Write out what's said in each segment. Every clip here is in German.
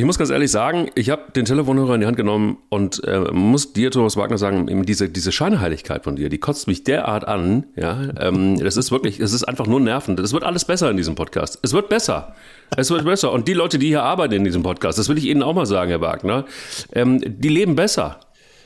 Ich muss ganz ehrlich sagen, ich habe den Telefonhörer in die Hand genommen und äh, muss dir, Thomas Wagner, sagen, diese, diese Scheinheiligkeit von dir, die kotzt mich derart an. Ja, ähm, das ist wirklich, es ist einfach nur nervend. Es wird alles besser in diesem Podcast. Es wird besser. Es wird besser. Und die Leute, die hier arbeiten in diesem Podcast, das will ich Ihnen auch mal sagen, Herr Wagner, ähm, die leben besser.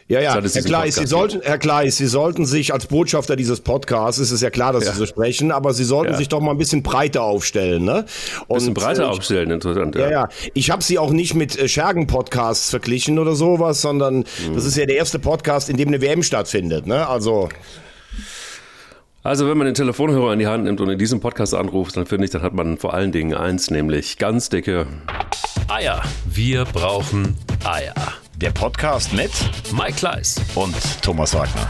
Ja, ja, Herr Kleis, Sie sollten, Herr Kleis, Sie sollten sich als Botschafter dieses Podcasts, es ist ja klar, dass ja. Sie so sprechen, aber Sie sollten ja. sich doch mal ein bisschen breiter aufstellen, ne? Und, ein bisschen breiter äh, aufstellen, interessant. Ja, ja. ja. Ich habe Sie auch nicht mit äh, Schergen-Podcasts verglichen oder sowas, sondern mhm. das ist ja der erste Podcast, in dem eine WM stattfindet, ne? Also. Also wenn man den Telefonhörer in die Hand nimmt und in diesem Podcast anruft, dann finde ich, dann hat man vor allen Dingen eins, nämlich ganz dicke Eier. Wir brauchen Eier. Der Podcast mit Mike Kleiss und Thomas Wagner.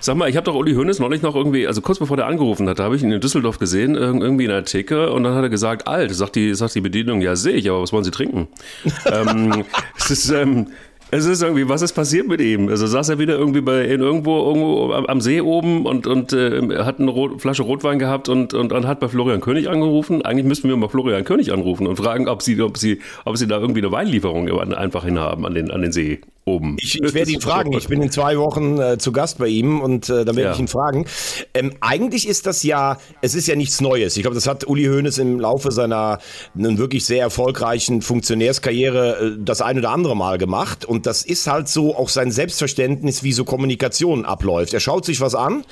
Sag mal, ich habe doch Uli Hoeneß neulich noch irgendwie, also kurz bevor der angerufen hat, da habe ich ihn in Düsseldorf gesehen, irgendwie in einer Theke und dann hat er gesagt, alt, sagt die, sagt die Bedienung, ja sehe ich, aber was wollen Sie trinken? ähm, es ist, ähm, es ist irgendwie, was ist passiert mit ihm? Also saß er wieder irgendwie bei in irgendwo, irgendwo am, See oben und, und äh, hat eine Rot, Flasche Rotwein gehabt und, und, und hat bei Florian König angerufen. Eigentlich müssten wir mal Florian König anrufen und fragen, ob sie, ob sie, ob sie da irgendwie eine Weinlieferung einfach hinhaben an den, an den See oben. Ich, ich werde ihn fragen. Ich bin in zwei Wochen äh, zu Gast bei ihm und äh, dann werde ja. ich ihn fragen. Ähm, eigentlich ist das ja, es ist ja nichts Neues. Ich glaube, das hat Uli Hoeneß im Laufe seiner nun wirklich sehr erfolgreichen Funktionärskarriere äh, das ein oder andere Mal gemacht. Und das ist halt so auch sein Selbstverständnis, wie so Kommunikation abläuft. Er schaut sich was an.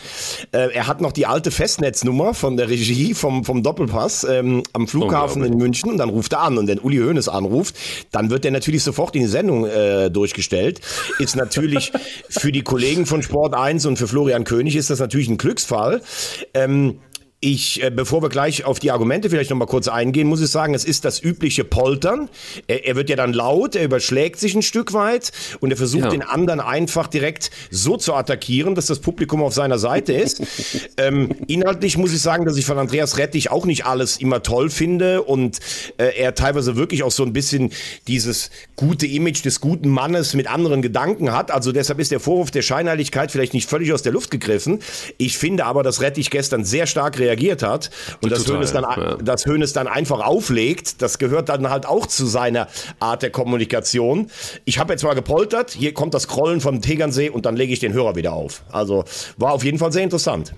Äh, er hat noch die alte Festnetznummer von der Regie vom, vom Doppelpass ähm, am Flughafen in München und dann ruft er an. Und wenn Uli Hoeneß anruft, dann wird er natürlich sofort in die Sendung äh, durchgestellt Welt, ist natürlich für die Kollegen von Sport 1 und für Florian König ist das natürlich ein Glücksfall. Ähm, ich, äh, bevor wir gleich auf die Argumente vielleicht nochmal kurz eingehen, muss ich sagen, es ist das übliche Poltern. Er, er, wird ja dann laut, er überschlägt sich ein Stück weit und er versucht ja. den anderen einfach direkt so zu attackieren, dass das Publikum auf seiner Seite ist. ähm, inhaltlich muss ich sagen, dass ich von Andreas Rettich auch nicht alles immer toll finde und äh, er teilweise wirklich auch so ein bisschen dieses gute Image des guten Mannes mit anderen Gedanken hat. Also deshalb ist der Vorwurf der Scheinheiligkeit vielleicht nicht völlig aus der Luft gegriffen. Ich finde aber, dass Rettich gestern sehr stark reagiert reagiert hat und das Hönes dann, ja. das Hönes dann einfach auflegt, das gehört dann halt auch zu seiner Art der Kommunikation. Ich habe jetzt mal gepoltert, hier kommt das Krollen vom Tegernsee und dann lege ich den Hörer wieder auf. Also war auf jeden Fall sehr interessant.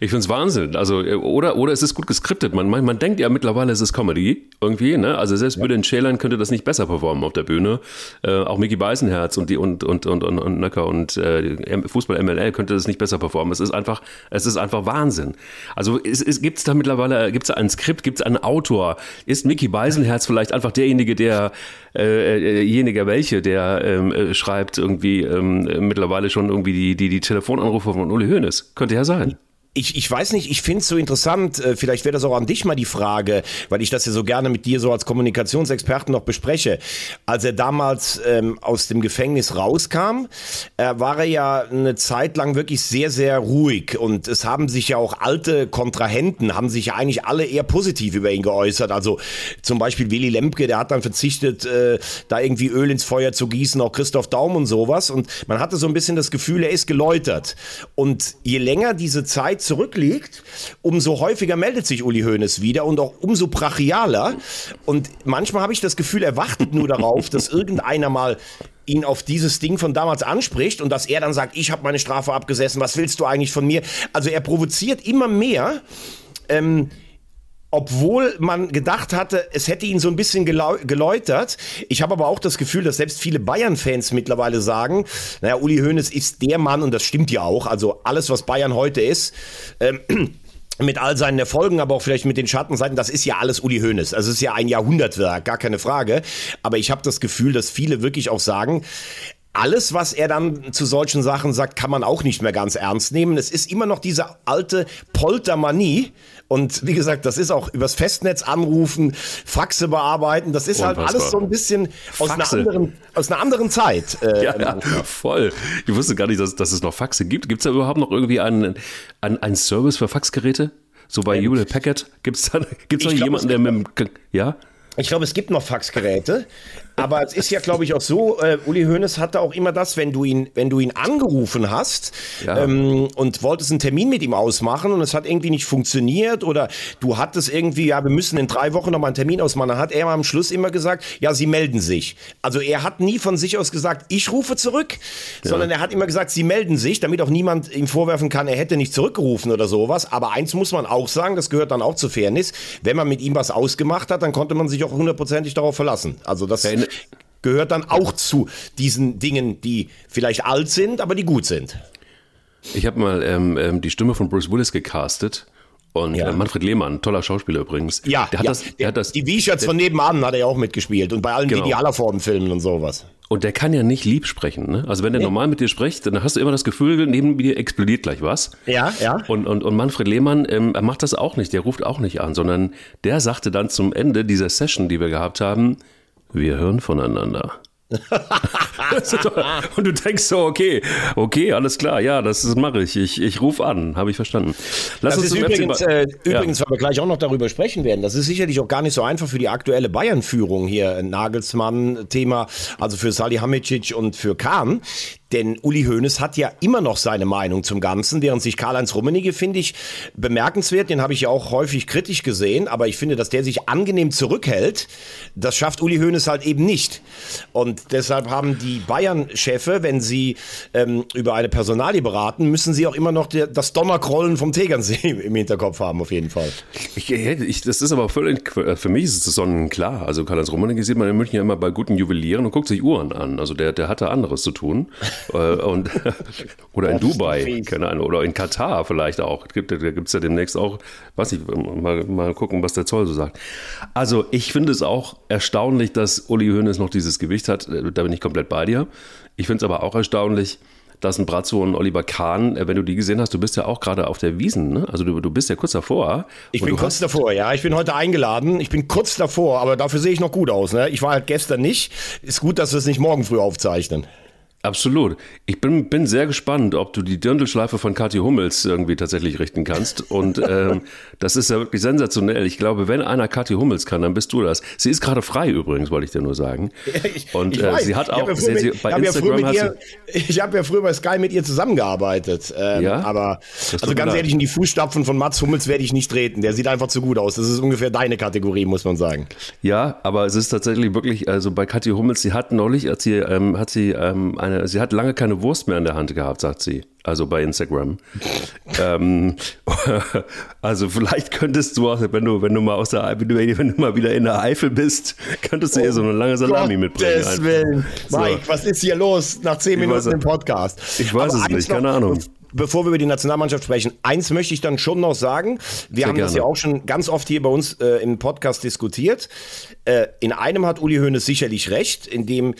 Ich finde es Wahnsinn. Also, äh, oder, oder es ist gut geskriptet. Man, man, man denkt ja mittlerweile, es ist Comedy irgendwie. Ne? Also selbst ja. Bülent Schälern könnte das nicht besser performen auf der Bühne. Äh, auch Mickey Beisenherz und die und und und und, und Nöcker und äh, Fußball MLL könnte das nicht besser performen. Es ist einfach, es ist einfach Wahnsinn. Also es, es gibt es da mittlerweile, gibt es ein Skript, gibt es einen Autor? Ist Mickey Beisenherz vielleicht einfach derjenige, der äh, äh welche, der ähm, äh, schreibt irgendwie ähm, mittlerweile schon irgendwie die, die, die Telefonanrufe von Uli Hoeneß? Könnte ja sein ich, ich weiß nicht, ich finde es so interessant, äh, vielleicht wäre das auch an dich mal die Frage, weil ich das ja so gerne mit dir so als Kommunikationsexperten noch bespreche. Als er damals ähm, aus dem Gefängnis rauskam, äh, war er ja eine Zeit lang wirklich sehr, sehr ruhig und es haben sich ja auch alte Kontrahenten, haben sich ja eigentlich alle eher positiv über ihn geäußert. Also zum Beispiel Willy Lemke, der hat dann verzichtet, äh, da irgendwie Öl ins Feuer zu gießen, auch Christoph Daum und sowas und man hatte so ein bisschen das Gefühl, er ist geläutert. Und je länger diese Zeit zurückliegt, umso häufiger meldet sich Uli Hoeneß wieder und auch umso brachialer. Und manchmal habe ich das Gefühl, er wartet nur darauf, dass irgendeiner mal ihn auf dieses Ding von damals anspricht und dass er dann sagt, ich habe meine Strafe abgesessen, was willst du eigentlich von mir? Also er provoziert immer mehr. Ähm, obwohl man gedacht hatte, es hätte ihn so ein bisschen geläutert. Ich habe aber auch das Gefühl, dass selbst viele Bayern-Fans mittlerweile sagen, naja, Uli Hoeneß ist der Mann und das stimmt ja auch. Also alles, was Bayern heute ist, ähm, mit all seinen Erfolgen, aber auch vielleicht mit den Schattenseiten, das ist ja alles Uli Hoeneß. Also es ist ja ein Jahrhundertwerk, gar keine Frage. Aber ich habe das Gefühl, dass viele wirklich auch sagen, alles, was er dann zu solchen Sachen sagt, kann man auch nicht mehr ganz ernst nehmen. Es ist immer noch diese alte Poltermanie. Und wie gesagt, das ist auch übers Festnetz anrufen, Faxe bearbeiten. Das ist Unfassbar. halt alles so ein bisschen aus einer anderen, aus einer anderen Zeit. Äh, ja, ja, voll. Ich wusste gar nicht, dass, dass es noch Faxe gibt. Gibt es da überhaupt noch irgendwie einen, einen, einen Service für Faxgeräte? So bei ähm, Hewlett Packard? Gibt es da, gibt's da jemanden, der mit dem. Ja? Ich glaube, es gibt noch Faxgeräte. Aber es ist ja, glaube ich, auch so, äh, Uli Hoeneß hatte auch immer das, wenn du ihn, wenn du ihn angerufen hast ja. ähm, und wolltest einen Termin mit ihm ausmachen und es hat irgendwie nicht funktioniert oder du hattest irgendwie, ja, wir müssen in drei Wochen nochmal einen Termin ausmachen, dann hat er am Schluss immer gesagt, ja, sie melden sich. Also er hat nie von sich aus gesagt, ich rufe zurück, ja. sondern er hat immer gesagt, sie melden sich, damit auch niemand ihm vorwerfen kann, er hätte nicht zurückgerufen oder sowas. Aber eins muss man auch sagen, das gehört dann auch zur Fairness, wenn man mit ihm was ausgemacht hat, dann konnte man sich auch hundertprozentig darauf verlassen. Also das ja, gehört dann auch zu diesen Dingen, die vielleicht alt sind, aber die gut sind. Ich habe mal ähm, ähm, die Stimme von Bruce Willis gecastet. Und ja. äh, Manfred Lehmann, toller Schauspieler übrigens. Ja, der hat, ja. Das, der hat das. Die Wiescherts von nebenan hat er ja auch mitgespielt und bei allen genau. Idealerformen-Filmen und sowas. Und der kann ja nicht lieb sprechen. Ne? Also wenn der ja. normal mit dir spricht, dann hast du immer das Gefühl, neben dir explodiert gleich was. Ja, ja. Und, und, und Manfred Lehmann ähm, er macht das auch nicht, der ruft auch nicht an, sondern der sagte dann zum Ende dieser Session, die wir gehabt haben, wir hören voneinander. und du denkst so, okay, okay, alles klar, ja, das mache ich. Ich, ich rufe an, habe ich verstanden. Lass das uns ist übrigens, äh, übrigens, ja. weil wir gleich auch noch darüber sprechen werden, das ist sicherlich auch gar nicht so einfach für die aktuelle Bayern-Führung hier, Nagelsmann-Thema, also für Salihamidzic und für Kahn. Denn Uli Hoeneß hat ja immer noch seine Meinung zum Ganzen, während sich Karl-Heinz Rummenigge, finde ich, bemerkenswert, den habe ich ja auch häufig kritisch gesehen, aber ich finde, dass der sich angenehm zurückhält, das schafft Uli Hoeneß halt eben nicht. Und deshalb haben die Bayern-Chefe, wenn sie ähm, über eine Personalie beraten, müssen sie auch immer noch der, das Donnerkrollen vom Tegernsee im Hinterkopf haben, auf jeden Fall. Ich, ich, das ist aber völlig, für mich ist es sonnenklar. Also Karl-Heinz Rummenigge sieht man in München ja immer bei guten Juwelieren und guckt sich Uhren an. Also der, der hatte anderes zu tun. Äh, und, oder in Dubai, keine Ahnung, oder in Katar vielleicht auch. Da gibt es ja demnächst auch, weiß ich, mal, mal gucken, was der Zoll so sagt. Also ich finde es auch erstaunlich, dass Uli Hoeneß noch dieses Gewicht hat. Äh, da bin ich komplett bei dir. Ich finde es aber auch erstaunlich, dass ein Brazzo und Oliver Kahn, äh, wenn du die gesehen hast, du bist ja auch gerade auf der Wiesen, ne? Also du, du bist ja kurz davor. Ich bin kurz davor, ja. Ich bin heute eingeladen. Ich bin kurz davor, aber dafür sehe ich noch gut aus. Ne? Ich war halt gestern nicht. Ist gut, dass wir es nicht morgen früh aufzeichnen. Absolut. Ich bin, bin sehr gespannt, ob du die Dirndlschleife von Kathi Hummels irgendwie tatsächlich richten kannst. Und ähm, das ist ja wirklich sensationell. Ich glaube, wenn einer Kathi Hummels kann, dann bist du das. Sie ist gerade frei übrigens, wollte ich dir nur sagen. Und ich äh, sie hat auch, sie, sie, bei Instagram ja ihr, Ich habe ja früher bei Sky mit ihr zusammengearbeitet. Ähm, ja? Aber also ganz ehrlich, in die Fußstapfen von Mats Hummels werde ich nicht treten. Der sieht einfach zu gut aus. Das ist ungefähr deine Kategorie, muss man sagen. Ja, aber es ist tatsächlich wirklich, also bei Kathi Hummels, sie hat neulich, als sie, ähm, hat sie ähm, eine, sie hat lange keine Wurst mehr in der Hand gehabt, sagt sie. Also bei Instagram. ähm, also vielleicht könntest du auch, wenn du, wenn du mal aus der wenn du, wenn du mal wieder in der Eifel bist, könntest du oh, ihr so eine lange Salami Gott mitbringen. Des Willen. Mike, so. was ist hier los nach zehn Minuten weiß, im Podcast? Ich weiß Aber es nicht, keine Ahnung bevor wir über die Nationalmannschaft sprechen, eins möchte ich dann schon noch sagen. Wir Sehr haben gerne. das ja auch schon ganz oft hier bei uns äh, im Podcast diskutiert. Äh, in einem hat Uli Hoeneß sicherlich recht, in dem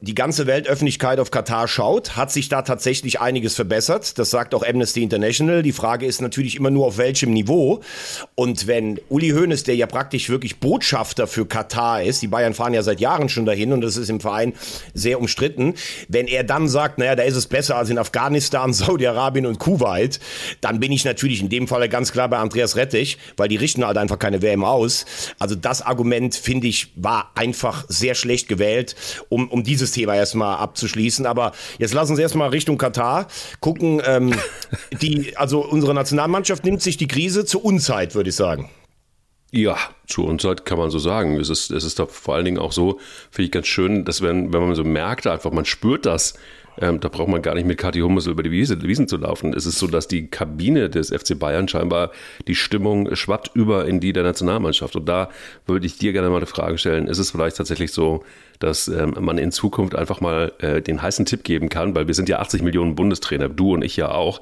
die ganze Weltöffentlichkeit auf Katar schaut, hat sich da tatsächlich einiges verbessert. Das sagt auch Amnesty International. Die Frage ist natürlich immer nur, auf welchem Niveau. Und wenn Uli Hoeneß, der ja praktisch wirklich Botschafter für Katar ist, die Bayern fahren ja seit Jahren schon dahin und das ist im Verein sehr umstritten, wenn er dann sagt, naja, da ist es besser als in Afghanistan, Saudi-Arabien und Kuwait, dann bin ich natürlich in dem Fall ganz klar bei Andreas Rettich, weil die richten halt einfach keine WM aus. Also das Argument, finde ich, war einfach sehr schlecht gewählt, um, um dieses dieses Thema erstmal abzuschließen. Aber jetzt lassen Sie erstmal Richtung Katar gucken. Ähm, die, also unsere Nationalmannschaft nimmt sich die Krise zur Unzeit, würde ich sagen. Ja, zur Unzeit kann man so sagen. Es ist, es ist doch vor allen Dingen auch so, finde ich ganz schön, dass wenn, wenn man so merkt, einfach man spürt das, ähm, da braucht man gar nicht mit Kathi Hummels über die Wiese, Wiesen zu laufen. Es ist so, dass die Kabine des FC Bayern scheinbar die Stimmung schwappt über in die der Nationalmannschaft. Und da würde ich dir gerne mal eine Frage stellen. Ist es vielleicht tatsächlich so, dass ähm, man in Zukunft einfach mal äh, den heißen Tipp geben kann, weil wir sind ja 80 Millionen Bundestrainer, du und ich ja auch,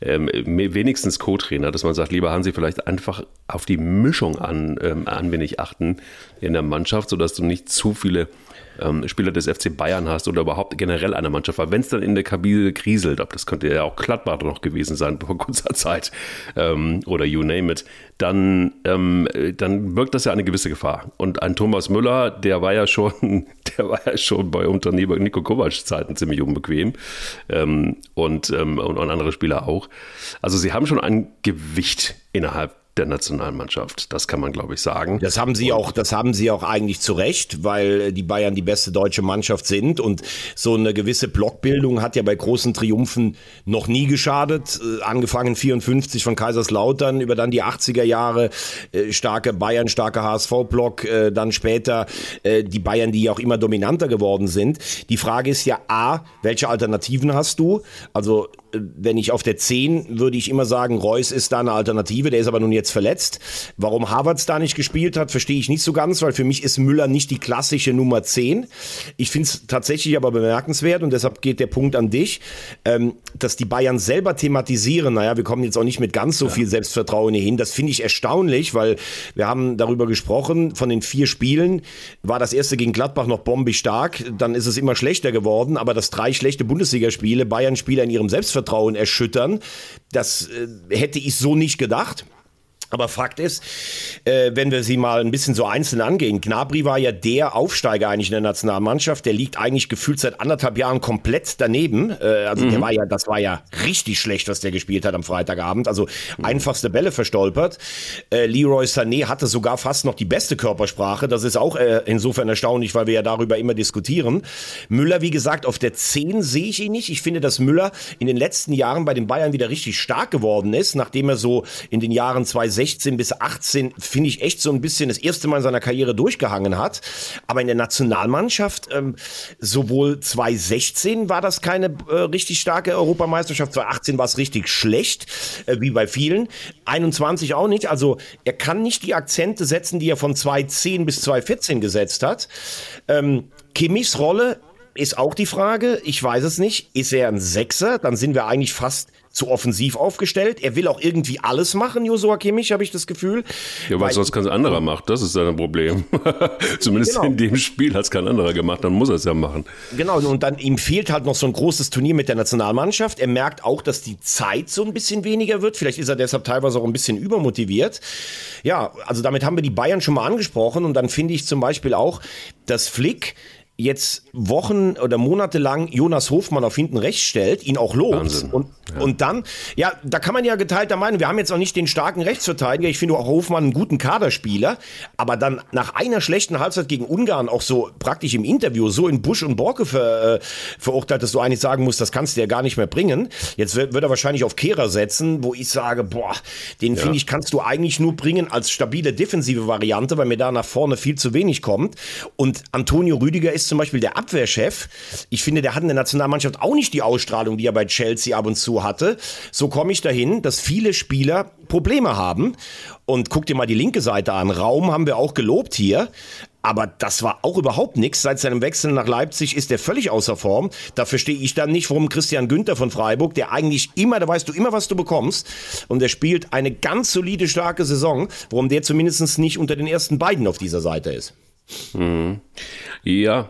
ähm, wenigstens Co-Trainer, dass man sagt, lieber Hansi, vielleicht einfach auf die Mischung an, ähm, an wenig achten in der Mannschaft, sodass du nicht zu viele ähm, Spieler des FC Bayern hast oder überhaupt generell eine Mannschaft, weil wenn es dann in der Kabine kriselt, ob das könnte ja auch Klattbach noch gewesen sein vor kurzer Zeit ähm, oder you name it, dann, ähm, dann wirkt das ja eine gewisse Gefahr. Und ein Thomas Müller, der war ja schon, der war ja schon bei Unternehmer Nico Kovac Zeiten ziemlich unbequem ähm, und, ähm, und, und andere Spieler auch. Also sie haben schon ein Gewicht innerhalb der Nationalmannschaft. Das kann man, glaube ich, sagen. Das haben sie auch, das haben sie auch eigentlich zu Recht, weil die Bayern die beste deutsche Mannschaft sind und so eine gewisse Blockbildung hat ja bei großen Triumphen noch nie geschadet. Äh, angefangen 54 von Kaiserslautern über dann die 80er Jahre, äh, starke Bayern, starke HSV-Block, äh, dann später äh, die Bayern, die auch immer dominanter geworden sind. Die Frage ist ja A, welche Alternativen hast du? Also wenn ich auf der 10 würde ich immer sagen, Reus ist da eine Alternative, der ist aber nun jetzt verletzt. Warum Havertz da nicht gespielt hat, verstehe ich nicht so ganz, weil für mich ist Müller nicht die klassische Nummer 10. Ich finde es tatsächlich aber bemerkenswert und deshalb geht der Punkt an dich, ähm, dass die Bayern selber thematisieren, naja, wir kommen jetzt auch nicht mit ganz so viel Selbstvertrauen hier hin. Das finde ich erstaunlich, weil wir haben darüber gesprochen, von den vier Spielen war das erste gegen Gladbach noch bombig stark, dann ist es immer schlechter geworden, aber das drei schlechte Bundesligaspiele, Bayern-Spieler in ihrem Selbstvertrauen Selbstvertrauen erschüttern. Das äh, hätte ich so nicht gedacht. Aber Fakt ist, äh, wenn wir sie mal ein bisschen so einzeln angehen, Gnabry war ja der Aufsteiger eigentlich in der Nationalmannschaft. Der liegt eigentlich gefühlt seit anderthalb Jahren komplett daneben. Äh, also mhm. der war ja, das war ja richtig schlecht, was der gespielt hat am Freitagabend. Also mhm. einfachste Bälle verstolpert. Äh, Leroy Sané hatte sogar fast noch die beste Körpersprache. Das ist auch äh, insofern erstaunlich, weil wir ja darüber immer diskutieren. Müller, wie gesagt, auf der 10 sehe ich ihn nicht. Ich finde, dass Müller in den letzten Jahren bei den Bayern wieder richtig stark geworden ist, nachdem er so in den Jahren 2016 16 bis 18, finde ich, echt so ein bisschen das erste Mal in seiner Karriere durchgehangen hat. Aber in der Nationalmannschaft, ähm, sowohl 2016 war das keine äh, richtig starke Europameisterschaft, 2018 war es richtig schlecht, äh, wie bei vielen. 21 auch nicht. Also er kann nicht die Akzente setzen, die er von 2010 bis 2014 gesetzt hat. Ähm, Kimmichs Rolle ist auch die Frage. Ich weiß es nicht. Ist er ein Sechser? Dann sind wir eigentlich fast zu offensiv aufgestellt. Er will auch irgendwie alles machen, Josua Kimmich, habe ich das Gefühl. Ja, weil sonst kein anderer macht. Das ist sein Problem. Zumindest genau. in dem Spiel hat es kein anderer gemacht. Dann muss er es ja machen. Genau. Und dann ihm fehlt halt noch so ein großes Turnier mit der Nationalmannschaft. Er merkt auch, dass die Zeit so ein bisschen weniger wird. Vielleicht ist er deshalb teilweise auch ein bisschen übermotiviert. Ja, also damit haben wir die Bayern schon mal angesprochen. Und dann finde ich zum Beispiel auch, dass Flick jetzt Wochen oder Monate lang Jonas Hofmann auf hinten rechts stellt, ihn auch lobt Wahnsinn. und ja. und dann ja, da kann man ja geteilter Meinung, wir haben jetzt auch nicht den starken Rechtsverteidiger, ich finde auch Hofmann einen guten Kaderspieler, aber dann nach einer schlechten Halbzeit gegen Ungarn auch so praktisch im Interview so in Busch und Borke ver, äh, verurteilt, dass du eigentlich sagen musst, das kannst du ja gar nicht mehr bringen. Jetzt wird, wird er wahrscheinlich auf Kehrer setzen, wo ich sage, boah, den ja. finde ich kannst du eigentlich nur bringen als stabile defensive Variante, weil mir da nach vorne viel zu wenig kommt und Antonio Rüdiger ist zum Beispiel der Abwehrchef. Ich finde, der hat in der Nationalmannschaft auch nicht die Ausstrahlung, die er bei Chelsea ab und zu hatte. So komme ich dahin, dass viele Spieler Probleme haben. Und guck dir mal die linke Seite an. Raum haben wir auch gelobt hier. Aber das war auch überhaupt nichts. Seit seinem Wechsel nach Leipzig ist er völlig außer Form. Da verstehe ich dann nicht, warum Christian Günther von Freiburg, der eigentlich immer, da weißt du immer, was du bekommst, und der spielt eine ganz solide, starke Saison, warum der zumindest nicht unter den ersten beiden auf dieser Seite ist. Mhm. Ja,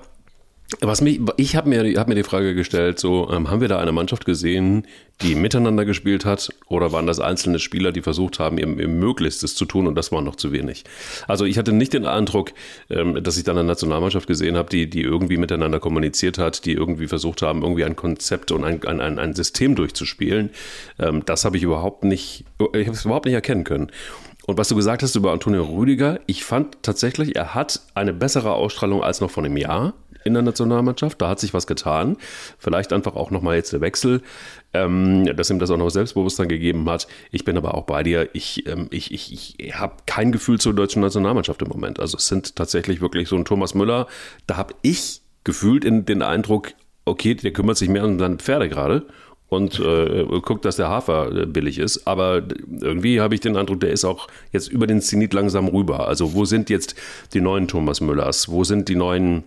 was mich, ich habe mir, hab mir die Frage gestellt, so ähm, haben wir da eine Mannschaft gesehen, die miteinander gespielt hat, oder waren das einzelne Spieler, die versucht haben, ihr, ihr Möglichstes zu tun und das war noch zu wenig? Also ich hatte nicht den Eindruck, ähm, dass ich dann eine Nationalmannschaft gesehen habe, die, die irgendwie miteinander kommuniziert hat, die irgendwie versucht haben, irgendwie ein Konzept und ein, ein, ein System durchzuspielen. Ähm, das habe ich überhaupt nicht, ich habe es überhaupt nicht erkennen können. Und was du gesagt hast über Antonio Rüdiger, ich fand tatsächlich, er hat eine bessere Ausstrahlung als noch vor einem Jahr in der Nationalmannschaft. Da hat sich was getan. Vielleicht einfach auch nochmal jetzt der Wechsel, ähm, dass ihm das auch noch Selbstbewusstsein gegeben hat. Ich bin aber auch bei dir. Ich, ähm, ich, ich, ich habe kein Gefühl zur deutschen Nationalmannschaft im Moment. Also es sind tatsächlich wirklich so ein Thomas Müller. Da habe ich gefühlt in den Eindruck, okay, der kümmert sich mehr um seine Pferde gerade und äh, guckt, dass der Hafer äh, billig ist. Aber irgendwie habe ich den Eindruck, der ist auch jetzt über den Zenit langsam rüber. Also wo sind jetzt die neuen Thomas Müllers? Wo sind die neuen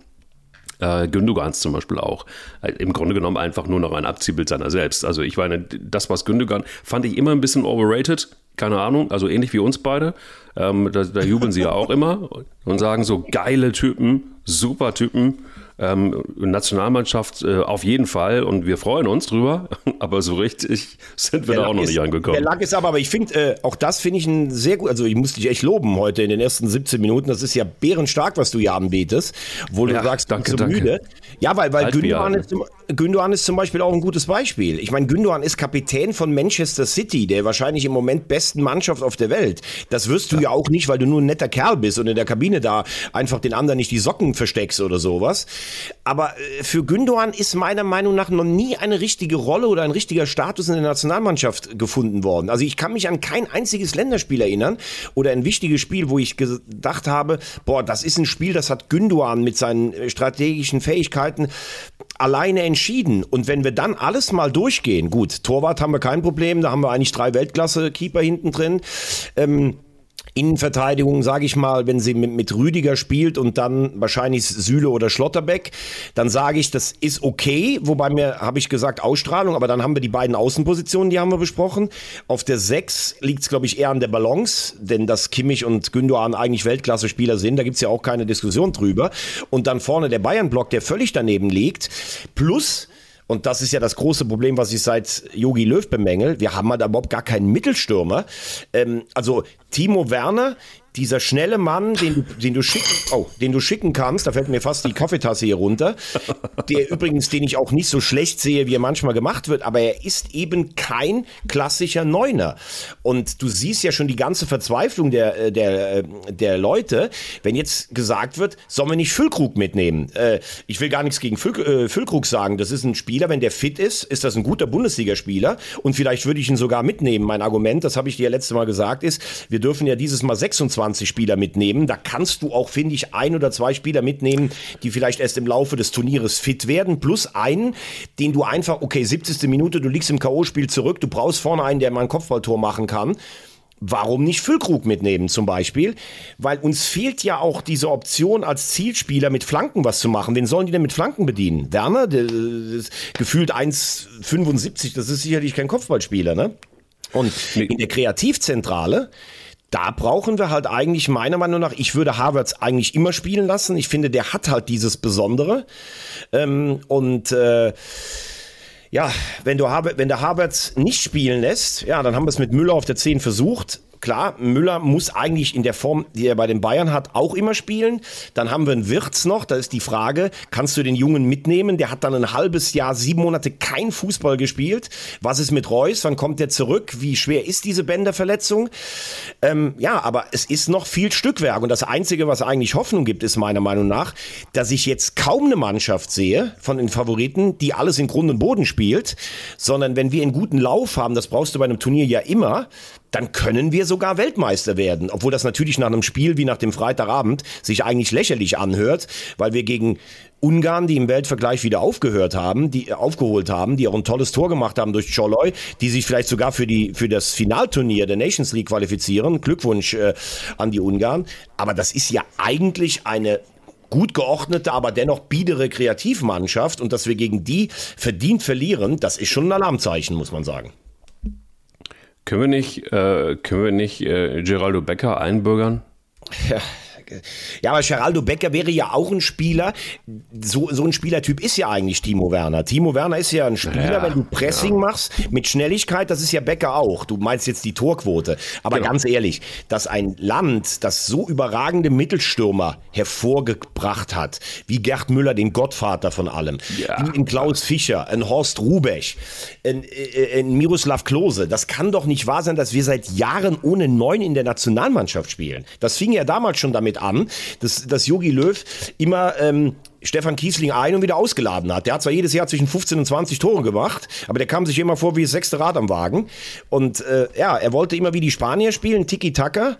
äh, Gündogans zum Beispiel auch. Äh, Im Grunde genommen einfach nur noch ein Abziehbild seiner selbst. Also ich meine, das, was Gündogan, fand ich immer ein bisschen overrated. Keine Ahnung, also ähnlich wie uns beide. Ähm, da, da jubeln sie ja auch immer und sagen so geile Typen, super Typen. Ähm, Nationalmannschaft äh, auf jeden Fall und wir freuen uns drüber, aber so richtig sind wir Der da auch noch ist, nicht angekommen. Der Lack ist aber, aber ich finde, äh, auch das finde ich ein sehr gut, also ich muss dich echt loben heute in den ersten 17 Minuten. Das ist ja bärenstark, was du hier anbietest, wo Ja, du sagst, danke, du bist so danke. müde. Ja, weil, weil Gündogan, alt. ist, zum- Gündogan ist zum Beispiel auch ein gutes Beispiel. Ich meine, Gündogan ist Kapitän von Manchester City, der wahrscheinlich im Moment besten Mannschaft auf der Welt. Das wirst du ja, auch nicht, weil du nur ein netter Kerl bist und in der Kabine da einfach den anderen nicht die Socken versteckst oder sowas. Aber äh, für Gündogan ist meiner Meinung nach noch nie eine richtige Rolle oder ein richtiger Status in der Nationalmannschaft gefunden worden. Also ich kann mich an kein einziges Länderspiel erinnern oder ein wichtiges Spiel, wo ich gedacht habe, boah, das ist ein Spiel, das hat Gündogan mit seinen äh, strategischen Fähigkeiten alleine entschieden. Und wenn wir dann alles mal durchgehen, gut, Torwart haben wir kein Problem, da haben wir eigentlich drei Weltklasse-Keeper hinten drin. Ähm, Innenverteidigung, sage ich mal, wenn sie mit, mit Rüdiger spielt und dann wahrscheinlich Süle oder Schlotterbeck, dann sage ich, das ist okay. Wobei mir habe ich gesagt Ausstrahlung, aber dann haben wir die beiden Außenpositionen, die haben wir besprochen. Auf der 6 liegt es, glaube ich, eher an der Balance, denn dass Kimmich und Gündogan eigentlich Weltklasse-Spieler sind, da gibt's ja auch keine Diskussion drüber. Und dann vorne der Bayern-Block, der völlig daneben liegt, plus und das ist ja das große Problem, was ich seit Yogi Löw bemängel. Wir haben halt überhaupt gar keinen Mittelstürmer. Ähm, also Timo Werner, dieser schnelle Mann, den du, den du schicken, oh, den du schicken kannst, da fällt mir fast die Kaffeetasse hier runter. Der übrigens, den ich auch nicht so schlecht sehe, wie er manchmal gemacht wird, aber er ist eben kein klassischer Neuner. Und du siehst ja schon die ganze Verzweiflung der, äh, der, äh, der Leute, wenn jetzt gesagt wird, sollen wir nicht Füllkrug mitnehmen? Äh, ich will gar nichts gegen Füll, Füllkrug sagen. Das ist ein Spieler, wenn der fit ist, ist das ein guter Bundesligaspieler. Und vielleicht würde ich ihn sogar mitnehmen. Mein Argument, das habe ich dir ja letztes Mal gesagt, ist, wir dürfen ja dieses Mal 26 Spieler mitnehmen. Da kannst du auch, finde ich, ein oder zwei Spieler mitnehmen, die vielleicht erst im Laufe des Turnieres fit werden, plus einen, den du einfach, okay, 70. Minute, du liegst im K.O.-Spiel zurück, du brauchst vorne einen, der mal ein Kopfballtor machen kann. Warum nicht Füllkrug mitnehmen zum Beispiel? Weil uns fehlt ja auch diese Option als Zielspieler mit Flanken was zu machen. Wen sollen die denn mit Flanken bedienen? Werner, ist gefühlt 1,75, das ist sicherlich kein Kopfballspieler, ne? Und in der Kreativzentrale, da brauchen wir halt eigentlich meiner Meinung nach, ich würde Havertz eigentlich immer spielen lassen. Ich finde, der hat halt dieses Besondere. Ähm, und äh, ja, wenn, du der Havertz nicht spielen lässt, ja, dann haben wir es mit Müller auf der 10 versucht. Klar, Müller muss eigentlich in der Form, die er bei den Bayern hat, auch immer spielen. Dann haben wir einen Wirtz noch. Da ist die Frage, kannst du den Jungen mitnehmen? Der hat dann ein halbes Jahr, sieben Monate kein Fußball gespielt. Was ist mit Reus? Wann kommt der zurück? Wie schwer ist diese Bänderverletzung? Ähm, ja, aber es ist noch viel Stückwerk. Und das Einzige, was eigentlich Hoffnung gibt, ist meiner Meinung nach, dass ich jetzt kaum eine Mannschaft sehe von den Favoriten, die alles in Grund und Boden spielt, sondern wenn wir einen guten Lauf haben, das brauchst du bei einem Turnier ja immer, dann können wir sogar Weltmeister werden. Obwohl das natürlich nach einem Spiel wie nach dem Freitagabend sich eigentlich lächerlich anhört, weil wir gegen Ungarn, die im Weltvergleich wieder aufgehört haben, die äh, aufgeholt haben, die auch ein tolles Tor gemacht haben durch Choloy, die sich vielleicht sogar für die für das Finalturnier der Nations League qualifizieren. Glückwunsch äh, an die Ungarn. Aber das ist ja eigentlich eine gut geordnete, aber dennoch biedere Kreativmannschaft und dass wir gegen die verdient verlieren, das ist schon ein Alarmzeichen, muss man sagen. Können wir nicht, äh, können wir nicht äh, Geraldo Becker einbürgern? Ja. Ja, aber Geraldo Becker wäre ja auch ein Spieler. So, so ein Spielertyp ist ja eigentlich Timo Werner. Timo Werner ist ja ein Spieler, Ja, wenn du Pressing machst mit Schnelligkeit, das ist ja Becker auch. Du meinst jetzt die Torquote. Aber Genau. ganz ehrlich, dass ein Land, das so überragende Mittelstürmer hervorgebracht hat, wie Gerd Müller, den Gottvater von allem, Ja. wie ein Klaus Fischer, ein Horst Rubesch, ein, äh, ein Miroslav Klose, das kann doch nicht wahr sein, dass wir seit Jahren ohne Neun in der Nationalmannschaft spielen. Das fing ja damals schon damit an, dass, dass Jogi Löw immer ähm, Stefan Kiesling ein- und wieder ausgeladen hat. Der hat zwar jedes Jahr zwischen 15 und 20 Tore gemacht, aber der kam sich immer vor wie das sechste Rad am Wagen. Und äh, ja, er wollte immer wie die Spanier spielen, Tiki-Taka.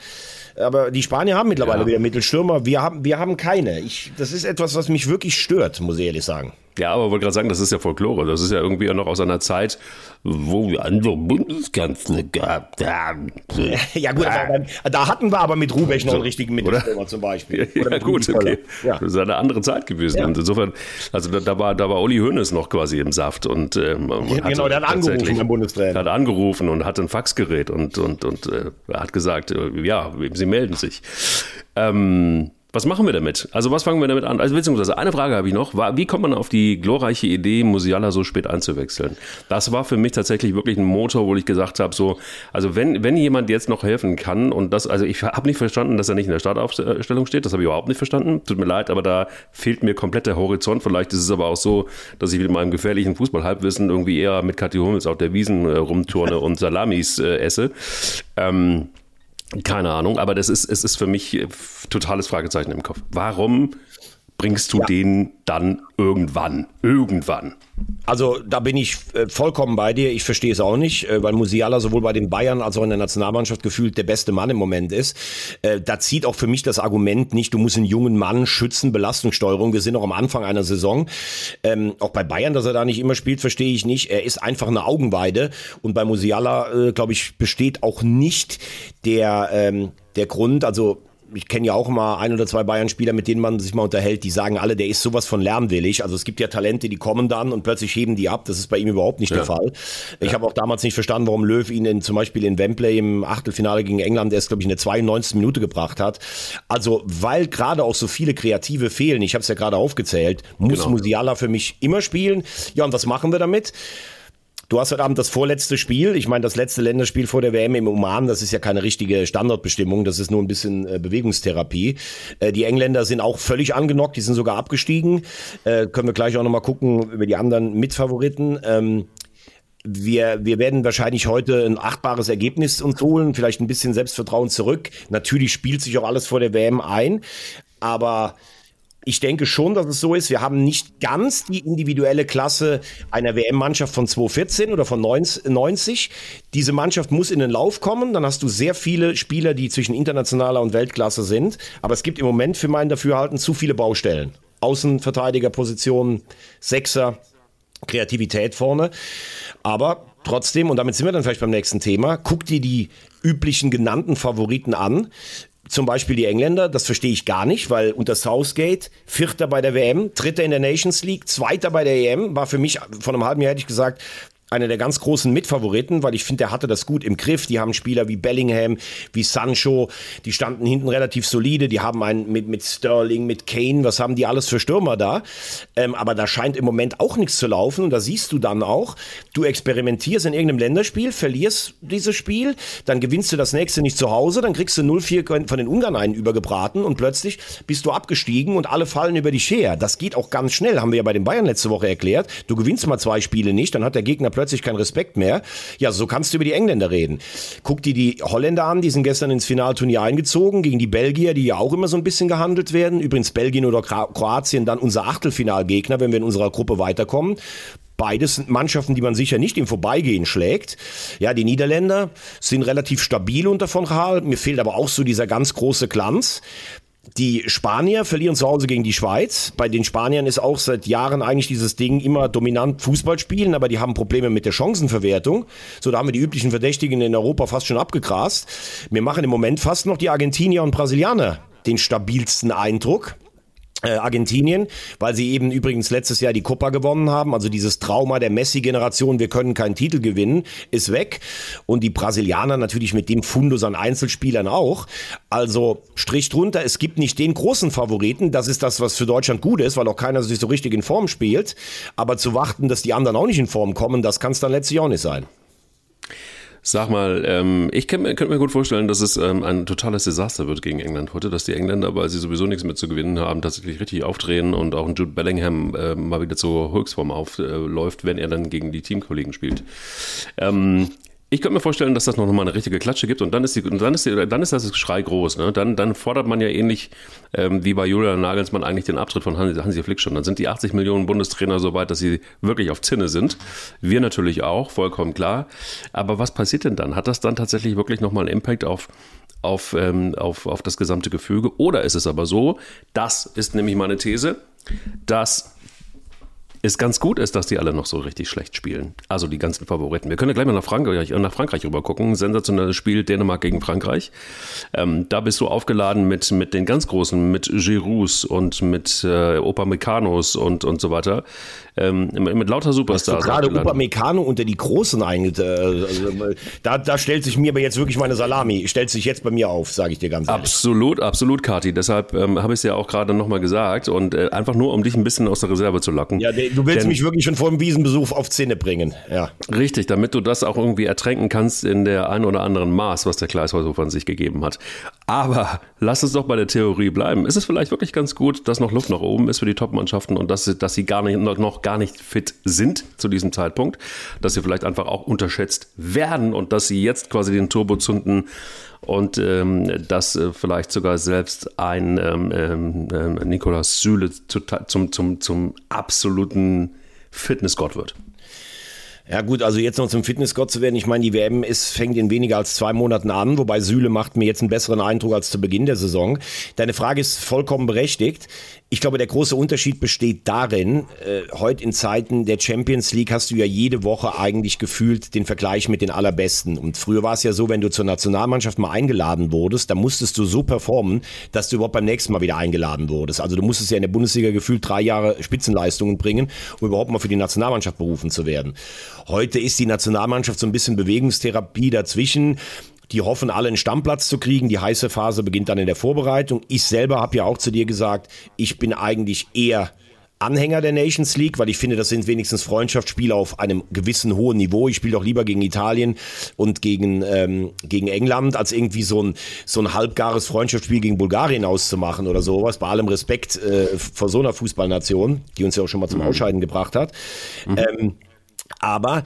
Aber die Spanier haben mittlerweile Ja. wieder Mittelstürmer. Wir haben, wir haben keine. Ich, das ist etwas, was mich wirklich stört, muss ich ehrlich sagen. Ja, aber wollte gerade sagen, das ist ja Folklore. Das ist ja irgendwie noch aus einer Zeit, wo wir andere Bundeskanzler gehabt haben. Ja gut, dann, da hatten wir aber mit Rubesch noch einen richtigen Oder? Mittelstürmer zum Beispiel. Ja, mit gut, okay. Ja. Das ist eine andere Zeit gewesen. Ja. Und insofern, also da, da, war, da war Uli Hoeneß noch quasi im Saft. Und, ähm, Ja, genau, der hat angerufen beim Bundestrainer. Hat angerufen und hatte ein Faxgerät und, und, und äh, hat gesagt, äh, ja, sie melden sich. Ähm, Was machen wir damit? Also was fangen wir damit an? Also beziehungsweise eine Frage habe ich noch. Wie kommt man auf die glorreiche Idee, Musiala so spät einzuwechseln? Das war für mich tatsächlich wirklich ein Motor, wo ich gesagt habe, so, also wenn, wenn jemand jetzt noch helfen kann und das, also ich habe nicht verstanden, dass er nicht in der Startaufstellung steht, das habe ich überhaupt nicht verstanden. Tut mir leid, aber da fehlt mir komplett der Horizont. Vielleicht ist es aber auch so, dass ich mit meinem gefährlichen Fußballhalbwissen irgendwie eher mit Kathi Hummels auf der Wiesen äh, rumturne und Salamis äh, esse. Ähm, keine Ahnung, aber das ist, es ist für mich äh, totales Fragezeichen im Kopf. Warum bringst du ja. den dann irgendwann? Irgendwann. Also da bin ich äh, vollkommen bei dir. Ich verstehe es auch nicht, äh, weil Musiala sowohl bei den Bayern als auch in der Nationalmannschaft gefühlt der beste Mann im Moment ist. Äh, da zieht auch für mich das Argument nicht, du musst einen jungen Mann schützen, Belastungssteuerung. Wir sind noch am Anfang einer Saison. Ähm, auch bei Bayern, dass er da nicht immer spielt, verstehe ich nicht. Er ist einfach eine Augenweide. Und bei Musiala, glaube ich, besteht auch nicht der, ähm, der Grund, also ich kenne ja auch mal ein oder zwei Bayern-Spieler, mit denen man sich mal unterhält, die sagen alle, der ist sowas von lernwillig. Also es gibt ja Talente, die kommen dann und plötzlich heben die ab. Das ist bei ihm überhaupt nicht ja. der Fall. Ich ja. habe auch damals nicht verstanden, warum Löw ihn in, zum Beispiel in Wembley im Achtelfinale gegen England erst, glaube ich, eine 92. Minute gebracht hat. Also weil gerade auch so viele Kreative fehlen, ich habe es ja gerade aufgezählt, muss genau. Musiala für mich immer spielen. Ja, und was machen wir damit? Du hast heute Abend das vorletzte Spiel. Ich meine, das letzte Länderspiel vor der WM im Oman, das ist ja keine richtige Standardbestimmung, das ist nur ein bisschen äh, Bewegungstherapie. Äh, die Engländer sind auch völlig angenockt, die sind sogar abgestiegen. Äh, können wir gleich auch nochmal gucken über die anderen Mitfavoriten. Ähm, wir, wir werden wahrscheinlich heute ein achtbares Ergebnis uns holen, vielleicht ein bisschen Selbstvertrauen zurück. Natürlich spielt sich auch alles vor der WM ein, aber ich denke schon, dass es so ist. Wir haben nicht ganz die individuelle Klasse einer WM-Mannschaft von 2014 oder von 90. Diese Mannschaft muss in den Lauf kommen. Dann hast du sehr viele Spieler, die zwischen internationaler und Weltklasse sind. Aber es gibt im Moment für meinen Dafürhalten zu viele Baustellen. Außenverteidigerpositionen, Sechser, Kreativität vorne. Aber trotzdem, und damit sind wir dann vielleicht beim nächsten Thema, guck dir die üblichen genannten Favoriten an zum Beispiel die Engländer, das verstehe ich gar nicht, weil unter Southgate, Vierter bei der WM, Dritter in der Nations League, Zweiter bei der EM, war für mich, von einem halben Jahr hätte ich gesagt, einer der ganz großen Mitfavoriten, weil ich finde, er hatte das gut im Griff. Die haben Spieler wie Bellingham, wie Sancho, die standen hinten relativ solide. Die haben einen mit, mit Sterling, mit Kane, was haben die alles für Stürmer da? Ähm, aber da scheint im Moment auch nichts zu laufen und da siehst du dann auch, du experimentierst in irgendeinem Länderspiel, verlierst dieses Spiel, dann gewinnst du das nächste nicht zu Hause, dann kriegst du 0-4 von den Ungarn einen übergebraten und plötzlich bist du abgestiegen und alle fallen über die Schere. Das geht auch ganz schnell, haben wir ja bei den Bayern letzte Woche erklärt. Du gewinnst mal zwei Spiele nicht, dann hat der Gegner plötzlich keinen Respekt mehr. Ja, so kannst du über die Engländer reden. Guck dir die Holländer an, die sind gestern ins Finalturnier eingezogen, gegen die Belgier, die ja auch immer so ein bisschen gehandelt werden. Übrigens Belgien oder Kroatien dann unser Achtelfinalgegner, wenn wir in unserer Gruppe weiterkommen. Beides sind Mannschaften, die man sicher nicht im Vorbeigehen schlägt. Ja, die Niederländer sind relativ stabil unter von Gaal. Mir fehlt aber auch so dieser ganz große Glanz. Die Spanier verlieren zu Hause gegen die Schweiz. Bei den Spaniern ist auch seit Jahren eigentlich dieses Ding immer dominant Fußball spielen, aber die haben Probleme mit der Chancenverwertung. So, da haben wir die üblichen Verdächtigen in Europa fast schon abgegrast. Wir machen im Moment fast noch die Argentinier und Brasilianer den stabilsten Eindruck äh, Argentinien, weil sie eben übrigens letztes Jahr die Copa gewonnen haben. Also dieses Trauma der Messi-Generation, wir können keinen Titel gewinnen, ist weg. Und die Brasilianer natürlich mit dem Fundus an Einzelspielern auch. Also Strich drunter, es gibt nicht den großen Favoriten. Das ist das, was für Deutschland gut ist, weil auch keiner sich so richtig in Form spielt. Aber zu warten, dass die anderen auch nicht in Form kommen, das kann es dann letztlich auch nicht sein. Sag mal, ähm, ich könnte mir gut vorstellen, dass es ähm, ein totales Desaster wird gegen England heute, dass die Engländer, weil sie sowieso nichts mehr zu gewinnen haben, tatsächlich richtig aufdrehen und auch ein Jude Bellingham äh, mal wieder zur Höchstform aufläuft, äh, wenn er dann gegen die Teamkollegen spielt. Ähm, ich könnte mir vorstellen, dass das noch mal eine richtige Klatsche gibt und dann ist, die, und dann ist, die, dann ist das Schrei groß. Ne? Dann, dann fordert man ja ähnlich ähm, wie bei Julian Nagelsmann eigentlich den Abtritt von Hansi, Hansi Flick schon. Dann sind die 80 Millionen Bundestrainer so weit, dass sie wirklich auf Zinne sind. Wir natürlich auch, vollkommen klar. Aber was passiert denn dann? Hat das dann tatsächlich wirklich noch mal einen Impact auf, auf, ähm, auf, auf das gesamte Gefüge? Oder ist es aber so, das ist nämlich meine These, dass ist ganz gut ist, dass die alle noch so richtig schlecht spielen. Also die ganzen Favoriten. Wir können ja gleich mal nach Frankreich, nach Frankreich rüber gucken. Sensationelles Spiel Dänemark gegen Frankreich. Ähm, da bist du aufgeladen mit, mit den ganz Großen, mit Giroux und mit äh, Mecanos und, und so weiter. Ähm, mit lauter Superstars. Gerade Meccano unter die Großen ein. Äh, also, da, da stellt sich mir aber jetzt wirklich meine Salami, stellt sich jetzt bei mir auf, sage ich dir ganz ehrlich. Absolut, absolut, Kati. Deshalb ähm, habe ich es ja auch gerade nochmal gesagt und äh, einfach nur, um dich ein bisschen aus der Reserve zu locken. Ja, du willst Denn, mich wirklich schon vor dem Wiesenbesuch auf Zähne bringen. Ja. Richtig, damit du das auch irgendwie ertränken kannst in der ein oder anderen Maß, was der Kleishäuser von sich gegeben hat. Aber lass uns doch bei der Theorie bleiben. Ist es vielleicht wirklich ganz gut, dass noch Luft nach oben ist für die Top-Mannschaften und dass, dass sie gar nicht, noch gar nicht fit sind zu diesem Zeitpunkt, dass sie vielleicht einfach auch unterschätzt werden und dass sie jetzt quasi den Turbo zünden und ähm, dass äh, vielleicht sogar selbst ein ähm, ähm, ähm Nikolaus Süle zu, zum, zum, zum absoluten Fitnessgott wird. Ja gut, also jetzt noch zum Fitnessgott zu werden. Ich meine, die WM ist, fängt in weniger als zwei Monaten an, wobei Süle macht mir jetzt einen besseren Eindruck als zu Beginn der Saison. Deine Frage ist vollkommen berechtigt. Ich glaube, der große Unterschied besteht darin, äh, heute in Zeiten der Champions League hast du ja jede Woche eigentlich gefühlt den Vergleich mit den Allerbesten. Und früher war es ja so, wenn du zur Nationalmannschaft mal eingeladen wurdest, dann musstest du so performen, dass du überhaupt beim nächsten Mal wieder eingeladen wurdest. Also du musstest ja in der Bundesliga gefühlt drei Jahre Spitzenleistungen bringen, um überhaupt mal für die Nationalmannschaft berufen zu werden. Heute ist die Nationalmannschaft so ein bisschen Bewegungstherapie dazwischen. Die hoffen alle einen Stammplatz zu kriegen. Die heiße Phase beginnt dann in der Vorbereitung. Ich selber habe ja auch zu dir gesagt, ich bin eigentlich eher Anhänger der Nations League, weil ich finde, das sind wenigstens Freundschaftsspiele auf einem gewissen hohen Niveau. Ich spiele doch lieber gegen Italien und gegen, ähm, gegen England, als irgendwie so ein, so ein halbgares Freundschaftsspiel gegen Bulgarien auszumachen oder sowas. Bei allem Respekt äh, vor so einer Fußballnation, die uns ja auch schon mal zum mhm. Ausscheiden gebracht hat. Mhm. Ähm, aber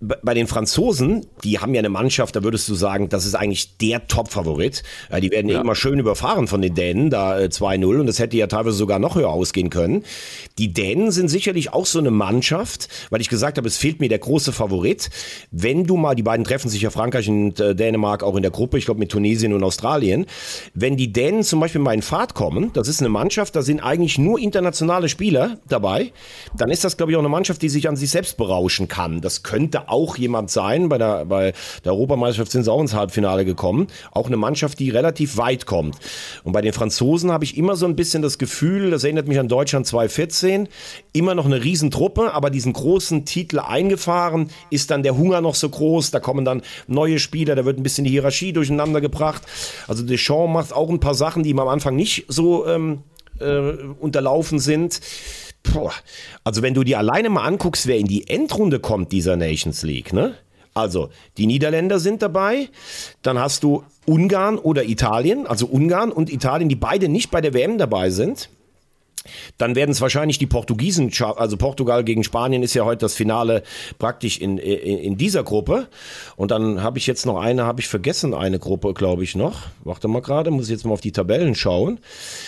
bei den Franzosen, die haben ja eine Mannschaft, da würdest du sagen, das ist eigentlich der Top-Favorit. Die werden ja. immer schön überfahren von den Dänen, da 2-0 äh, und das hätte ja teilweise sogar noch höher ausgehen können. Die Dänen sind sicherlich auch so eine Mannschaft, weil ich gesagt habe, es fehlt mir der große Favorit. Wenn du mal, die beiden treffen sich ja Frankreich und äh, Dänemark auch in der Gruppe, ich glaube mit Tunesien und Australien. Wenn die Dänen zum Beispiel mal in Fahrt kommen, das ist eine Mannschaft, da sind eigentlich nur internationale Spieler dabei, dann ist das, glaube ich, auch eine Mannschaft, die sich an sich selbst berauschen kann. Das könnte auch jemand sein. Bei der, bei der Europameisterschaft sind sie auch ins Halbfinale gekommen. Auch eine Mannschaft, die relativ weit kommt. Und bei den Franzosen habe ich immer so ein bisschen das Gefühl, das erinnert mich an Deutschland 2014, immer noch eine Riesentruppe, aber diesen großen Titel eingefahren, ist dann der Hunger noch so groß, da kommen dann neue Spieler, da wird ein bisschen die Hierarchie durcheinander gebracht. Also Deschamps macht auch ein paar Sachen, die ihm am Anfang nicht so ähm, äh, unterlaufen sind. Boah. Also wenn du dir alleine mal anguckst, wer in die Endrunde kommt dieser Nations League, ne? Also die Niederländer sind dabei, dann hast du Ungarn oder Italien, also Ungarn und Italien, die beide nicht bei der WM dabei sind. Dann werden es wahrscheinlich die Portugiesen, also Portugal gegen Spanien ist ja heute das Finale praktisch in, in, in dieser Gruppe. Und dann habe ich jetzt noch eine, habe ich vergessen, eine Gruppe, glaube ich, noch. Warte mal gerade, muss ich jetzt mal auf die Tabellen schauen.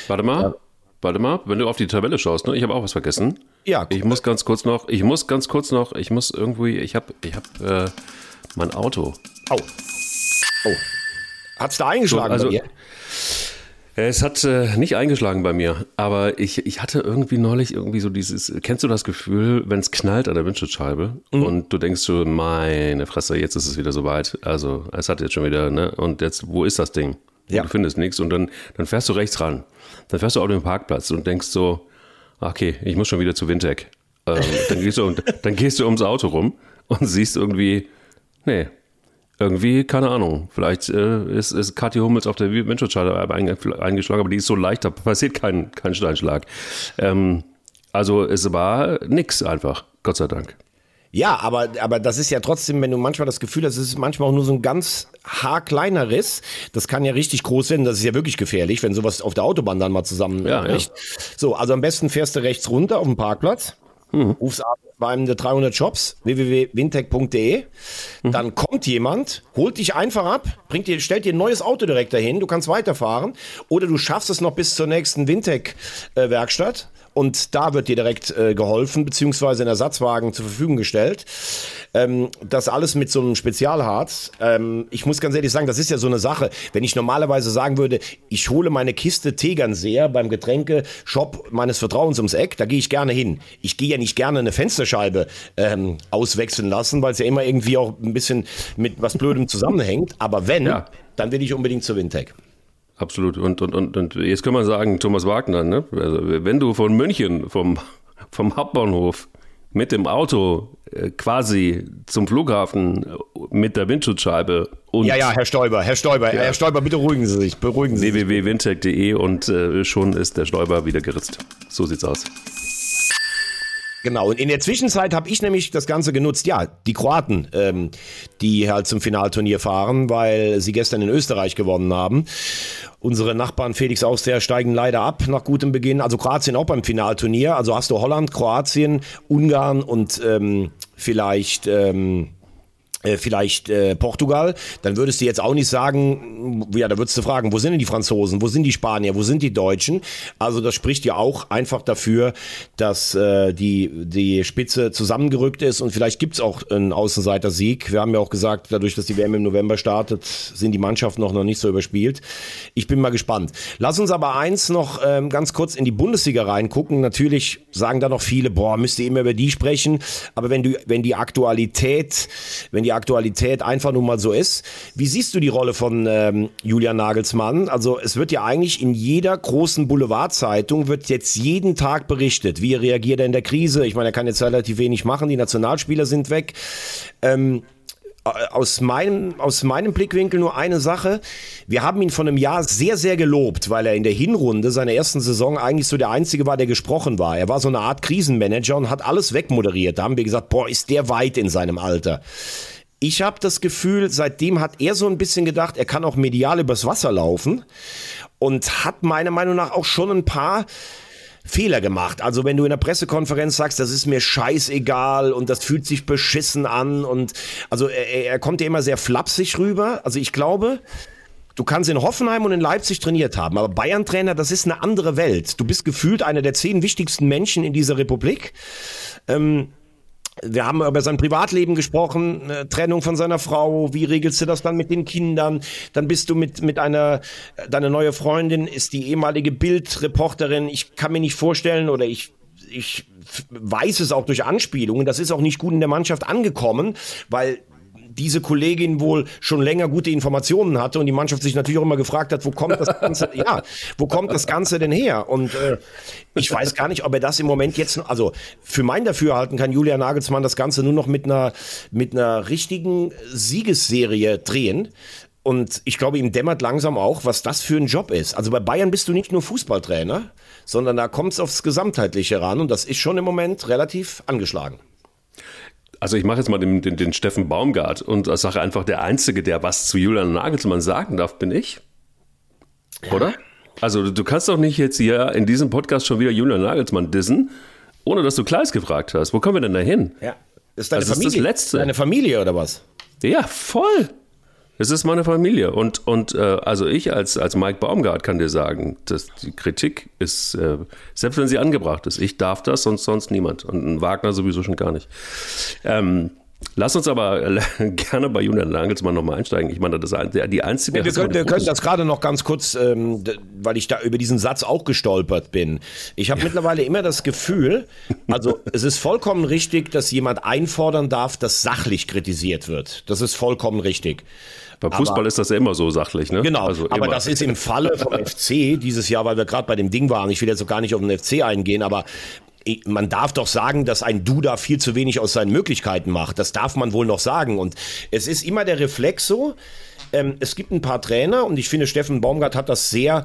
Warte mal. Ja. Warte mal, wenn du auf die Tabelle schaust, ne? Ich habe auch was vergessen. Ja. Ich muss ganz kurz noch, ich muss ganz kurz noch, ich muss irgendwie, ich habe, ich habe äh, mein Auto. Au. Oh. Hat's da eingeschlagen so, also, bei dir? Es hat äh, nicht eingeschlagen bei mir, aber ich, ich hatte irgendwie neulich irgendwie so dieses, kennst du das Gefühl, wenn es knallt an der Windschutzscheibe mhm. und du denkst so, meine Fresse, jetzt ist es wieder soweit. Also es hat jetzt schon wieder, ne? Und jetzt, wo ist das Ding? Ja. Du findest nichts und dann, dann fährst du rechts ran. Dann fährst du auf den Parkplatz und denkst so, okay, ich muss schon wieder zu Wintec. Ähm, dann, gehst du, dann gehst du ums Auto rum und siehst irgendwie, nee, irgendwie, keine Ahnung, vielleicht äh, ist, ist Kathi Hummels auf der Windschutzscheibe eingeschlagen, aber die ist so leicht, da passiert kein, kein Steinschlag. Ähm, also es war nix einfach, Gott sei Dank. Ja, aber, aber das ist ja trotzdem, wenn du manchmal das Gefühl hast, es ist manchmal auch nur so ein ganz haarkleiner Riss. Das kann ja richtig groß werden. Das ist ja wirklich gefährlich, wenn sowas auf der Autobahn dann mal zusammenbricht. Ja, ja. So, also am besten fährst du rechts runter auf dem Parkplatz. Mhm. Rufst ab bei einem der 300 Shops, www.wintech.de. Mhm. Dann kommt jemand, holt dich einfach ab, bringt dir, stellt dir ein neues Auto direkt dahin, du kannst weiterfahren. Oder du schaffst es noch bis zur nächsten Wintech-Werkstatt und da wird dir direkt äh, geholfen, beziehungsweise ein Ersatzwagen zur Verfügung gestellt. Ähm, das alles mit so einem Spezialharz. Ähm, ich muss ganz ehrlich sagen, das ist ja so eine Sache. Wenn ich normalerweise sagen würde, ich hole meine Kiste Tegernseher beim Getränkeshop meines Vertrauens ums Eck, da gehe ich gerne hin. Ich gehe ja nicht gerne eine Fensterscheibe ähm, auswechseln lassen, weil es ja immer irgendwie auch ein bisschen mit was Blödem zusammenhängt. Aber wenn, ja. dann will ich unbedingt zur Wintec. Absolut. Und, und, und, und jetzt kann man sagen, Thomas Wagner, ne? also, wenn du von München, vom, vom Hauptbahnhof mit dem Auto äh, quasi zum Flughafen äh, mit der Windschutzscheibe und ja, ja, Herr Stoiber, Herr Stoiber, ja. Herr Stoiber, bitte beruhigen Sie sich, beruhigen Sie sich. www.windtech.de und äh, schon ist der Stoiber wieder geritzt. So sieht's aus. Genau, und in der Zwischenzeit habe ich nämlich das Ganze genutzt, ja, die Kroaten, ähm, die halt zum Finalturnier fahren, weil sie gestern in Österreich gewonnen haben. Unsere Nachbarn Felix Austria steigen leider ab nach gutem Beginn. Also Kroatien auch beim Finalturnier. Also hast du Holland, Kroatien, Ungarn und ähm, vielleicht... Ähm, äh, vielleicht äh, Portugal, dann würdest du jetzt auch nicht sagen, ja, da würdest du fragen, wo sind denn die Franzosen, wo sind die Spanier, wo sind die Deutschen? Also das spricht ja auch einfach dafür, dass äh, die, die Spitze zusammengerückt ist und vielleicht gibt's auch einen Außenseiter-Sieg. Wir haben ja auch gesagt, dadurch, dass die WM im November startet, sind die Mannschaften noch, noch nicht so überspielt. Ich bin mal gespannt. Lass uns aber eins noch ähm, ganz kurz in die Bundesliga reingucken. Natürlich sagen da noch viele, boah, müsst ihr immer über die sprechen, aber wenn du, wenn die Aktualität, wenn die Aktualität einfach nun mal so ist. Wie siehst du die Rolle von ähm, Julian Nagelsmann? Also es wird ja eigentlich in jeder großen Boulevardzeitung wird jetzt jeden Tag berichtet, wie reagiert er in der Krise. Ich meine, er kann jetzt relativ wenig machen, die Nationalspieler sind weg. Ähm, aus meinem, aus meinem Blickwinkel nur eine Sache. Wir haben ihn von einem Jahr sehr, sehr gelobt, weil er in der Hinrunde seiner ersten Saison eigentlich so der Einzige war, der gesprochen war. Er war so eine Art Krisenmanager und hat alles wegmoderiert. Da haben wir gesagt, boah, ist der weit in seinem Alter. Ich habe das Gefühl, seitdem hat er so ein bisschen gedacht, er kann auch medial übers Wasser laufen und hat meiner Meinung nach auch schon ein paar Fehler gemacht. Also wenn du in der Pressekonferenz sagst, das ist mir scheißegal und das fühlt sich beschissen an und also er, er kommt ja immer sehr flapsig rüber. Also ich glaube, Du kannst in Hoffenheim und in Leipzig trainiert haben, aber Bayern-Trainer, das ist eine andere Welt. Du bist gefühlt einer der zehn wichtigsten Menschen in dieser Republik. Ähm, wir haben über sein Privatleben gesprochen, Trennung von seiner Frau, wie regelst du das dann mit den Kindern? Dann bist du mit, mit einer, deine neue Freundin ist die ehemalige Bildreporterin. Ich kann mir nicht vorstellen oder ich, ich weiß es auch durch Anspielungen, das ist auch nicht gut in der Mannschaft angekommen, weil diese Kollegin wohl schon länger gute Informationen hatte und die Mannschaft sich natürlich auch immer gefragt hat, wo kommt das Ganze, ja, wo kommt das Ganze denn her? Und äh, ich weiß gar nicht, ob er das im Moment jetzt, also für mein Dafürhalten kann Julia Nagelsmann das Ganze nur noch mit einer, mit einer richtigen Siegesserie drehen. Und ich glaube, ihm dämmert langsam auch, was das für ein Job ist. Also bei Bayern bist du nicht nur Fußballtrainer, sondern da kommt es aufs Gesamtheitliche ran und das ist schon im Moment relativ angeschlagen. Also ich mache jetzt mal den, den, den Steffen Baumgart und sage einfach, der Einzige, der was zu Julian Nagelsmann sagen darf, bin ich. Oder? Also du kannst doch nicht jetzt hier in diesem Podcast schon wieder Julian Nagelsmann dissen, ohne dass du Kleis gefragt hast. Wo kommen wir denn da hin? Ja. Ist deine also Familie? Ist das Letzte. Deine Familie oder was? Ja, voll. Es ist meine Familie. Und, und äh, also ich als, als Mike Baumgart kann dir sagen, dass die Kritik ist, äh, selbst wenn sie angebracht ist, ich darf das, sonst sonst niemand. Und Wagner sowieso schon gar nicht. Ähm, Lass uns aber gerne bei Julian Nagelsmann nochmal einsteigen. Ich meine, das ist die einzige. Ja, wir, können, wir können, das gerade noch ganz kurz, ähm, weil ich da über diesen Satz auch gestolpert bin. Ich habe ja. mittlerweile immer das Gefühl, also es ist vollkommen richtig, dass jemand einfordern darf, dass sachlich kritisiert wird. Das ist vollkommen richtig. Beim Fußball aber, ist das ja immer so sachlich, ne? Genau, also aber das ist im Falle vom FC dieses Jahr, weil wir gerade bei dem Ding waren, ich will jetzt auch gar nicht auf den FC eingehen, aber man darf doch sagen, dass ein Duda viel zu wenig aus seinen Möglichkeiten macht. Das darf man wohl noch sagen. Und es ist immer der Reflex so, ähm, es gibt ein paar Trainer und ich finde, Steffen Baumgart hat das sehr,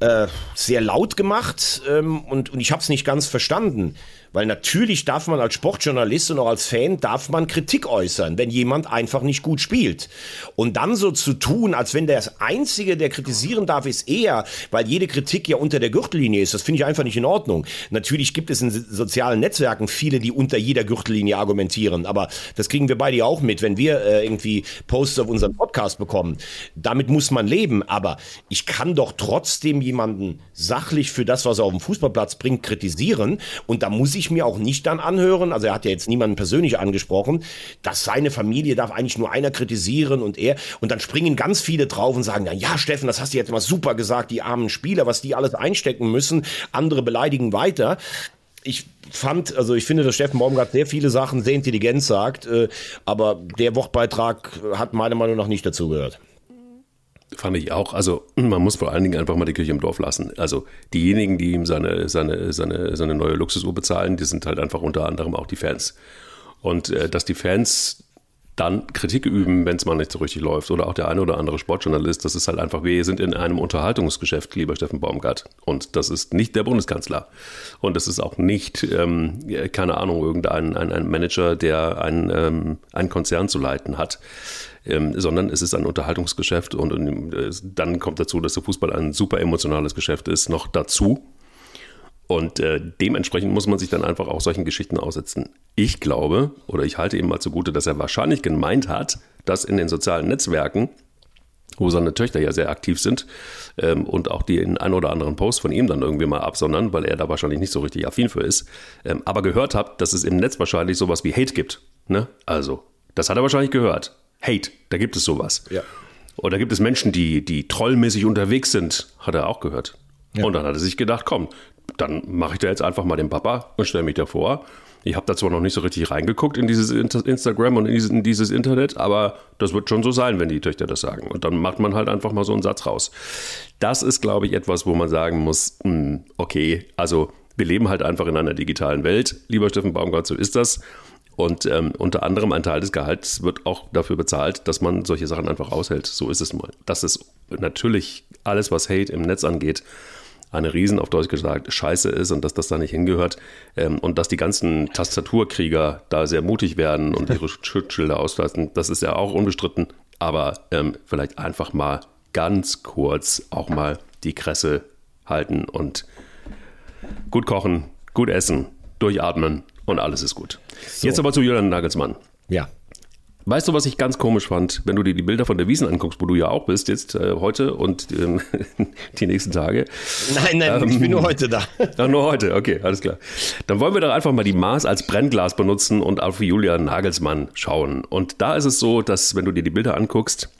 äh, sehr laut gemacht ähm, und, und ich habe es nicht ganz verstanden. Weil natürlich darf man als Sportjournalist und auch als Fan darf man Kritik äußern, wenn jemand einfach nicht gut spielt. Und dann so zu tun, als wenn der Einzige, der kritisieren darf, ist er, weil jede Kritik ja unter der Gürtellinie ist, das finde ich einfach nicht in Ordnung. Natürlich gibt es in sozialen Netzwerken viele, die unter jeder Gürtellinie argumentieren. Aber das kriegen wir beide ja auch mit, wenn wir äh, irgendwie Posts auf unseren Podcast bekommen. Damit muss man leben. Aber ich kann doch trotzdem jemanden sachlich für das, was er auf dem Fußballplatz bringt, kritisieren. Und da muss ich mir auch nicht dann anhören, also er hat ja jetzt niemanden persönlich angesprochen, dass seine Familie darf eigentlich nur einer kritisieren und er. Und dann springen ganz viele drauf und sagen, ja, Steffen, das hast du jetzt mal super gesagt, die armen Spieler, was die alles einstecken müssen. Andere beleidigen weiter ich fand, also ich finde, dass Steffen Baumgart sehr viele Sachen sehr intelligent sagt, äh, aber der Wortbeitrag hat meiner Meinung nach nicht dazugehört. Fand ich auch. Also man muss vor allen Dingen einfach mal die Kirche im Dorf lassen. Also diejenigen, die ihm seine, seine, seine, seine neue Luxusuhr bezahlen, die sind halt einfach unter anderem auch die Fans. Und äh, dass die Fans dann Kritik üben, wenn es mal nicht so richtig läuft. Oder auch der eine oder andere Sportjournalist, das ist halt einfach, wir sind in einem Unterhaltungsgeschäft, lieber Steffen Baumgart. Und das ist nicht der Bundeskanzler. Und das ist auch nicht, ähm, keine Ahnung, irgendein ein, ein Manager, der ein, ähm, einen Konzern zu leiten hat. Ähm, sondern es ist ein Unterhaltungsgeschäft und, und äh, dann kommt dazu, dass der Fußball ein super emotionales Geschäft ist, noch dazu. Und äh, dementsprechend muss man sich dann einfach auch solchen Geschichten aussetzen. Ich glaube, oder ich halte ihm mal zugute, dass er wahrscheinlich gemeint hat, dass in den sozialen Netzwerken, wo seine Töchter ja sehr aktiv sind ähm, und auch die in ein oder anderen Post von ihm dann irgendwie mal absondern, weil er da wahrscheinlich nicht so richtig affin für ist, ähm, aber gehört hat, dass es im Netz wahrscheinlich sowas wie Hate gibt. Ne? Also, das hat er wahrscheinlich gehört. Hate, da gibt es sowas. Ja. Oder gibt es Menschen, die, die trollmäßig unterwegs sind, hat er auch gehört. Ja. Und dann hat er sich gedacht, komm, dann mache ich da jetzt einfach mal den Papa und stelle mich davor. Ich habe da zwar noch nicht so richtig reingeguckt in dieses Instagram und in dieses, Internet, aber das wird schon so sein, wenn die Töchter das sagen. Und dann macht man halt einfach mal so einen Satz raus. Das ist, glaube ich, etwas, wo man sagen muss, hm, okay, also wir leben halt einfach in einer digitalen Welt. Lieber Steffen Baumgart, so ist das. Und ähm, unter anderem ein Teil des Gehalts wird auch dafür bezahlt, dass man solche Sachen einfach aushält. So ist es mal. Das ist natürlich alles, was Hate im Netz angeht, eine Riesen, auf Deutsch gesagt, Scheiße ist und dass das da nicht hingehört. Ähm, und dass die ganzen Tastaturkrieger da sehr mutig werden und ihre Schutzschilder auslassen, das ist ja auch unbestritten. Aber ähm, vielleicht einfach mal ganz kurz auch mal die Kresse halten und gut kochen, gut essen, durchatmen und alles ist gut. So. Jetzt aber zu Julian Nagelsmann. Ja. Weißt du, was ich ganz komisch fand, wenn du dir die Bilder von der Wiesen anguckst, wo du ja auch bist jetzt äh, heute und ähm, die nächsten Tage? Nein, nein, ähm, ich bin nur heute da. Ach, nur heute, okay, alles klar. Dann wollen wir doch einfach mal die Maß als Brennglas benutzen und auf Julia Nagelsmann schauen. Und da ist es so, dass wenn du dir die Bilder anguckst,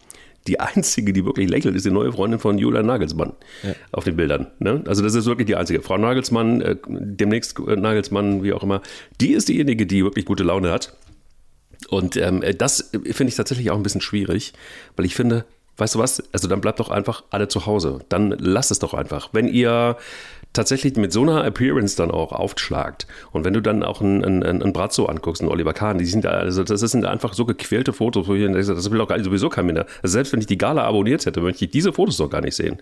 die einzige, die wirklich lächelt, ist die neue Freundin von Julia Nagelsmann ja. auf den Bildern. Ne? Also das ist wirklich die einzige. Frau Nagelsmann, äh, demnächst äh, Nagelsmann, wie auch immer, die ist diejenige, die wirklich gute Laune hat. Und ähm, das finde ich tatsächlich auch ein bisschen schwierig, weil ich finde, weißt du was, also dann bleibt doch einfach alle zu Hause. Dann lasst es doch einfach. Wenn ihr tatsächlich mit so einer Appearance dann auch aufschlagt und wenn du dann auch einen, einen, einen Brazzo anguckst, einen Oliver Kahn, die sind da, also das sind einfach so gequälte Fotos, wo ich denke, das will doch sowieso kein Minder. Also selbst wenn ich die Gala abonniert hätte, möchte ich diese Fotos doch gar nicht sehen.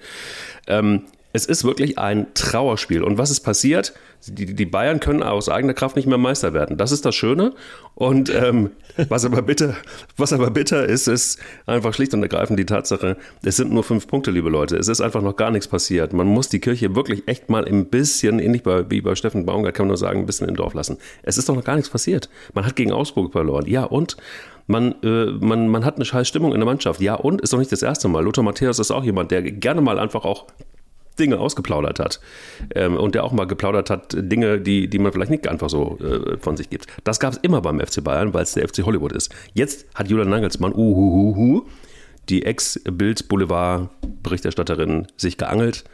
Ähm, es ist wirklich ein Trauerspiel. Und was ist passiert? Die, die, Bayern können aus eigener Kraft nicht mehr Meister werden. Das ist das Schöne. Und ähm, was, aber bitter, was aber bitter ist, ist einfach schlicht und ergreifend die Tatsache, es sind nur fünf Punkte, liebe Leute. Es ist einfach noch gar nichts passiert. Man muss die Kirche wirklich echt mal ein bisschen, ähnlich bei, wie bei Steffen Baumgart, kann man nur sagen, ein bisschen im Dorf lassen. Es ist doch noch gar nichts passiert. Man hat gegen Augsburg verloren. Ja, und? Man, äh, man, man hat eine scheiß Stimmung in der Mannschaft. Ja, und? Ist doch nicht das erste Mal. Lothar Matthäus ist auch jemand, der gerne mal einfach auch Dinge ausgeplaudert hat. Ähm, und der auch mal geplaudert hat, Dinge, die, die man vielleicht nicht einfach so äh, von sich gibt. Das gab es immer beim FC Bayern, weil es der FC Hollywood ist. Jetzt hat Julian Nagelsmann, uhuhuhu, die Ex-Bild-Boulevard-Berichterstatterin sich geangelt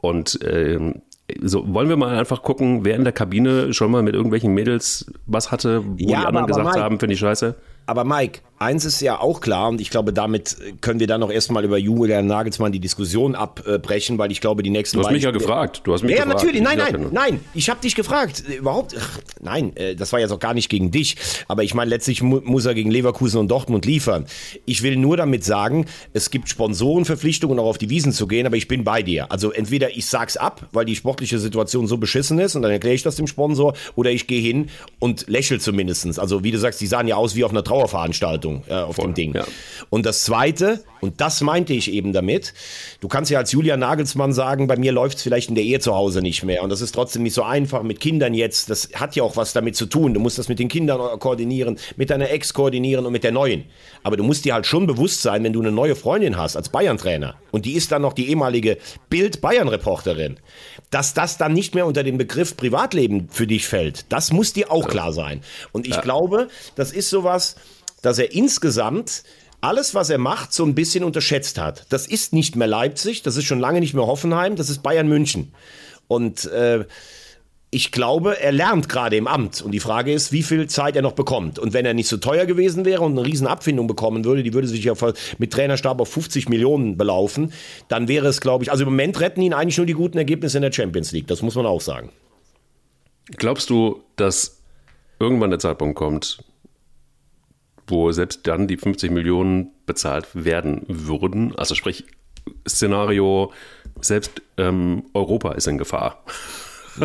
und ähm, so, wollen wir mal einfach gucken, wer in der Kabine schon mal mit irgendwelchen Mädels was hatte, wo ja, die anderen gesagt haben, finde ich scheiße? Aber Mike, eins ist ja auch klar, und ich glaube, damit können wir dann noch erstmal über Julian Nagelsmann die Diskussion abbrechen, weil ich glaube, die nächsten. Du hast mich ja gefragt. Du hast mich ja, gefragt. natürlich. Nein, nein, nein. Ich habe dich gefragt. Überhaupt. Ach, nein, äh, das war jetzt auch gar nicht gegen dich. Aber ich meine, letztlich mu muss er gegen Leverkusen und Dortmund liefern. Ich will nur damit sagen, es gibt Sponsorenverpflichtungen, auch auf die Wiesen zu gehen, aber ich bin bei dir. Also entweder ich sag's ab, weil die sportliche Situation so beschissen ist und dann erkläre ich das dem Sponsor, oder ich gehe hin und lächel zumindestens. Also wie du sagst, die sahen ja aus wie auf einer Trauer Trauerveranstaltung äh, auf Voll, dem Ding. ja. Und das Zweite, und das meinte ich eben damit, du kannst ja als Julian Nagelsmann sagen, bei mir läuft es vielleicht in der Ehe zu Hause nicht mehr. Und das ist trotzdem nicht so einfach mit Kindern jetzt. Das hat ja auch was damit zu tun. Du musst das mit den Kindern koordinieren, mit deiner Ex koordinieren und mit der neuen. Aber du musst dir halt schon bewusst sein, wenn du eine neue Freundin hast als Bayern-Trainer und die ist dann noch die ehemalige Bild-Bayern-Reporterin, dass das dann nicht mehr unter den Begriff Privatleben für dich fällt. Das muss dir auch klar sein. Und ich glaube, das ist sowas, dass er insgesamt alles, was er macht, so ein bisschen unterschätzt hat. Das ist nicht mehr Leipzig, das ist schon lange nicht mehr Hoffenheim, das ist Bayern München. Und äh, ich glaube, er lernt gerade im Amt. Und die Frage ist, wie viel Zeit er noch bekommt. Und wenn er nicht so teuer gewesen wäre und eine riesen Abfindung bekommen würde, die würde sich ja mit Trainerstab auf 50 Millionen belaufen, dann wäre es, glaube ich, also im Moment retten ihn eigentlich nur die guten Ergebnisse in der Champions League. Das muss man auch sagen. Glaubst du, dass irgendwann der Zeitpunkt kommt, wo selbst dann die 50 Millionen bezahlt werden würden? Also sprich, Szenario, selbst ähm, Europa ist in Gefahr.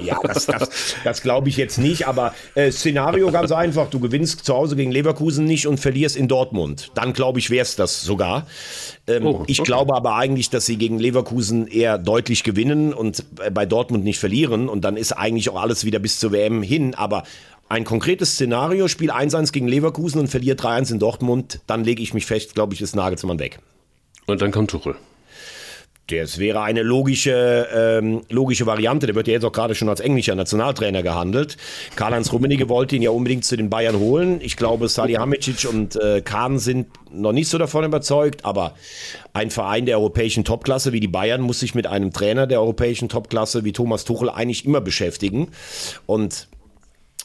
Ja, das, das, das glaube ich jetzt nicht, aber äh, Szenario ganz einfach. Du gewinnst zu Hause gegen Leverkusen nicht und verlierst in Dortmund. Dann glaube ich, wäre es das sogar. Ähm, Oh, ich okay. glaube aber eigentlich, dass sie gegen Leverkusen eher deutlich gewinnen und äh, bei Dortmund nicht verlieren. Und dann ist eigentlich auch alles wieder bis zur WM hin. Aber ein konkretes Szenario, Spiel 1-1 gegen Leverkusen und verliert 3-1 in Dortmund, dann lege ich mich fest, glaube ich, ist Nagelsmann weg. Und dann kommt Tuchel. Das wäre eine logische, ähm, logische Variante. Der wird ja jetzt auch gerade schon als englischer Nationaltrainer gehandelt. Karl-Heinz Rummenigge wollte ihn ja unbedingt zu den Bayern holen. Ich glaube, Salihamidzic und äh, Kahn sind noch nicht so davon überzeugt, aber ein Verein der europäischen Topklasse wie die Bayern muss sich mit einem Trainer der europäischen Topklasse wie Thomas Tuchel eigentlich immer beschäftigen. Und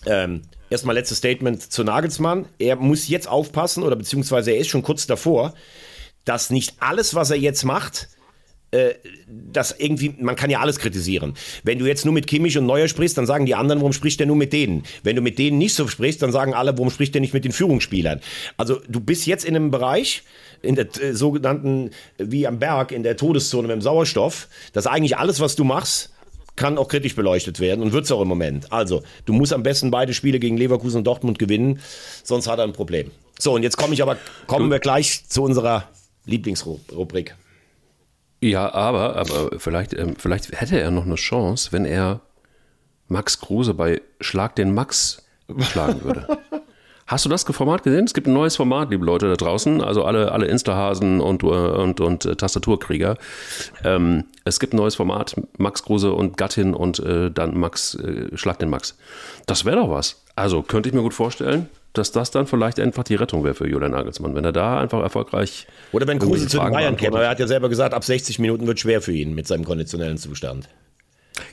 ähm, erstmal letztes Statement zu Nagelsmann. Er muss jetzt aufpassen, oder beziehungsweise er ist schon kurz davor, dass nicht alles, was er jetzt macht, äh, das irgendwie, man kann ja alles kritisieren. Wenn du jetzt nur mit Kimmich und Neuer sprichst, dann sagen die anderen, warum spricht der nur mit denen? Wenn du mit denen nicht so sprichst, dann sagen alle, warum spricht der nicht mit den Führungsspielern? Also du bist jetzt in einem Bereich, in der äh, sogenannten, wie am Berg, in der Todeszone mit dem Sauerstoff, dass eigentlich alles, was du machst, kann auch kritisch beleuchtet werden und wird es auch im Moment. Also, du musst am besten beide Spiele gegen Leverkusen und Dortmund gewinnen, sonst hat er ein Problem. So, und jetzt komme ich aber, kommen wir gleich zu unserer Lieblingsrubrik. Ja, aber, aber vielleicht, ähm, vielleicht hätte er noch eine Chance, wenn er Max Kruse bei Schlag den Max schlagen würde. Hast du das Format gesehen? Es gibt ein neues Format, liebe Leute da draußen, also alle, alle Insta-Hasen und, äh, und, und äh, Tastaturkrieger. Ähm, es gibt ein neues Format, Max Kruse und Gattin und äh, dann Max, äh, Schlag den Max. Das wäre doch was. Also könnte ich mir gut vorstellen, dass das dann vielleicht einfach die Rettung wäre für Julian Nagelsmann, wenn er da einfach erfolgreich. Oder wenn Kruse zu den Bayern käme. Er hat ja selber gesagt, ab 60 Minuten wird schwer für ihn mit seinem konditionellen Zustand.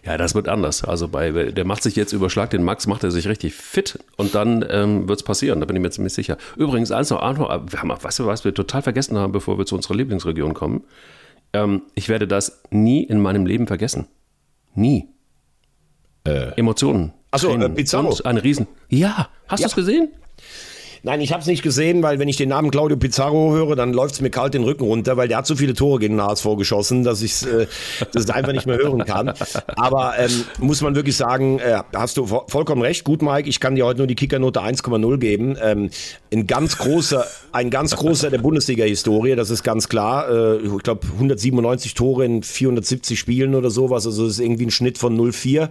Ja, das wird anders. Also bei, der macht sich jetzt überschlag den Max, macht er sich richtig fit und dann ähm, wird es passieren, da bin ich mir ziemlich sicher. Übrigens, eins noch, Arno, wir haben, weißt du, was wir total vergessen haben, bevor wir zu unserer Lieblingsregion kommen? Ähm, ich werde das nie in meinem Leben vergessen. Nie. Emotionen. Äh. Ach so, Tränen äh, Pizarro. Und eine Riesen. Ja, hast Ja. du es gesehen? Nein, ich habe es nicht gesehen, weil wenn ich den Namen Claudio Pizarro höre, dann läuft es mir kalt den Rücken runter, weil der hat so viele Tore gegen den HSV geschossen, dass ich äh, das einfach nicht mehr hören kann. Aber ähm, muss man wirklich sagen, äh, hast du vo vollkommen recht. Gut, Mike, ich kann dir heute nur die Kickernote 1,0 geben. Ähm, ein ganz großer, ein ganz großer der Bundesliga-Historie, das ist ganz klar. Äh, ich glaube 197 Tore in 470 Spielen oder sowas, also das ist irgendwie ein Schnitt von 0,4.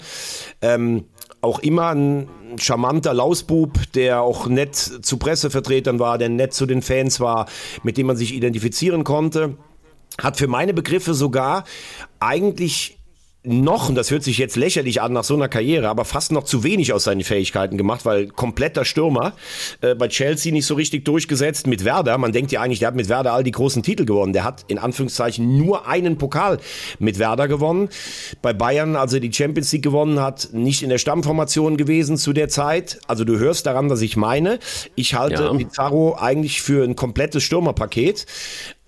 Ähm, auch immer ein charmanter Lausbub, der auch nett zu Pressevertretern war, der nett zu den Fans war, mit dem man sich identifizieren konnte. Hat für meine Begriffe sogar eigentlich noch, und das hört sich jetzt lächerlich an nach so einer Karriere, aber fast noch zu wenig aus seinen Fähigkeiten gemacht, weil kompletter Stürmer äh, bei Chelsea nicht so richtig durchgesetzt mit Werder. Man denkt ja eigentlich, der hat mit Werder all die großen Titel gewonnen. Der hat in Anführungszeichen nur einen Pokal mit Werder gewonnen. Bei Bayern, als er die Champions League gewonnen hat, nicht in der Stammformation gewesen zu der Zeit. Also du hörst daran, was ich meine. Ich halte Ja. Pizarro eigentlich für ein komplettes Stürmerpaket.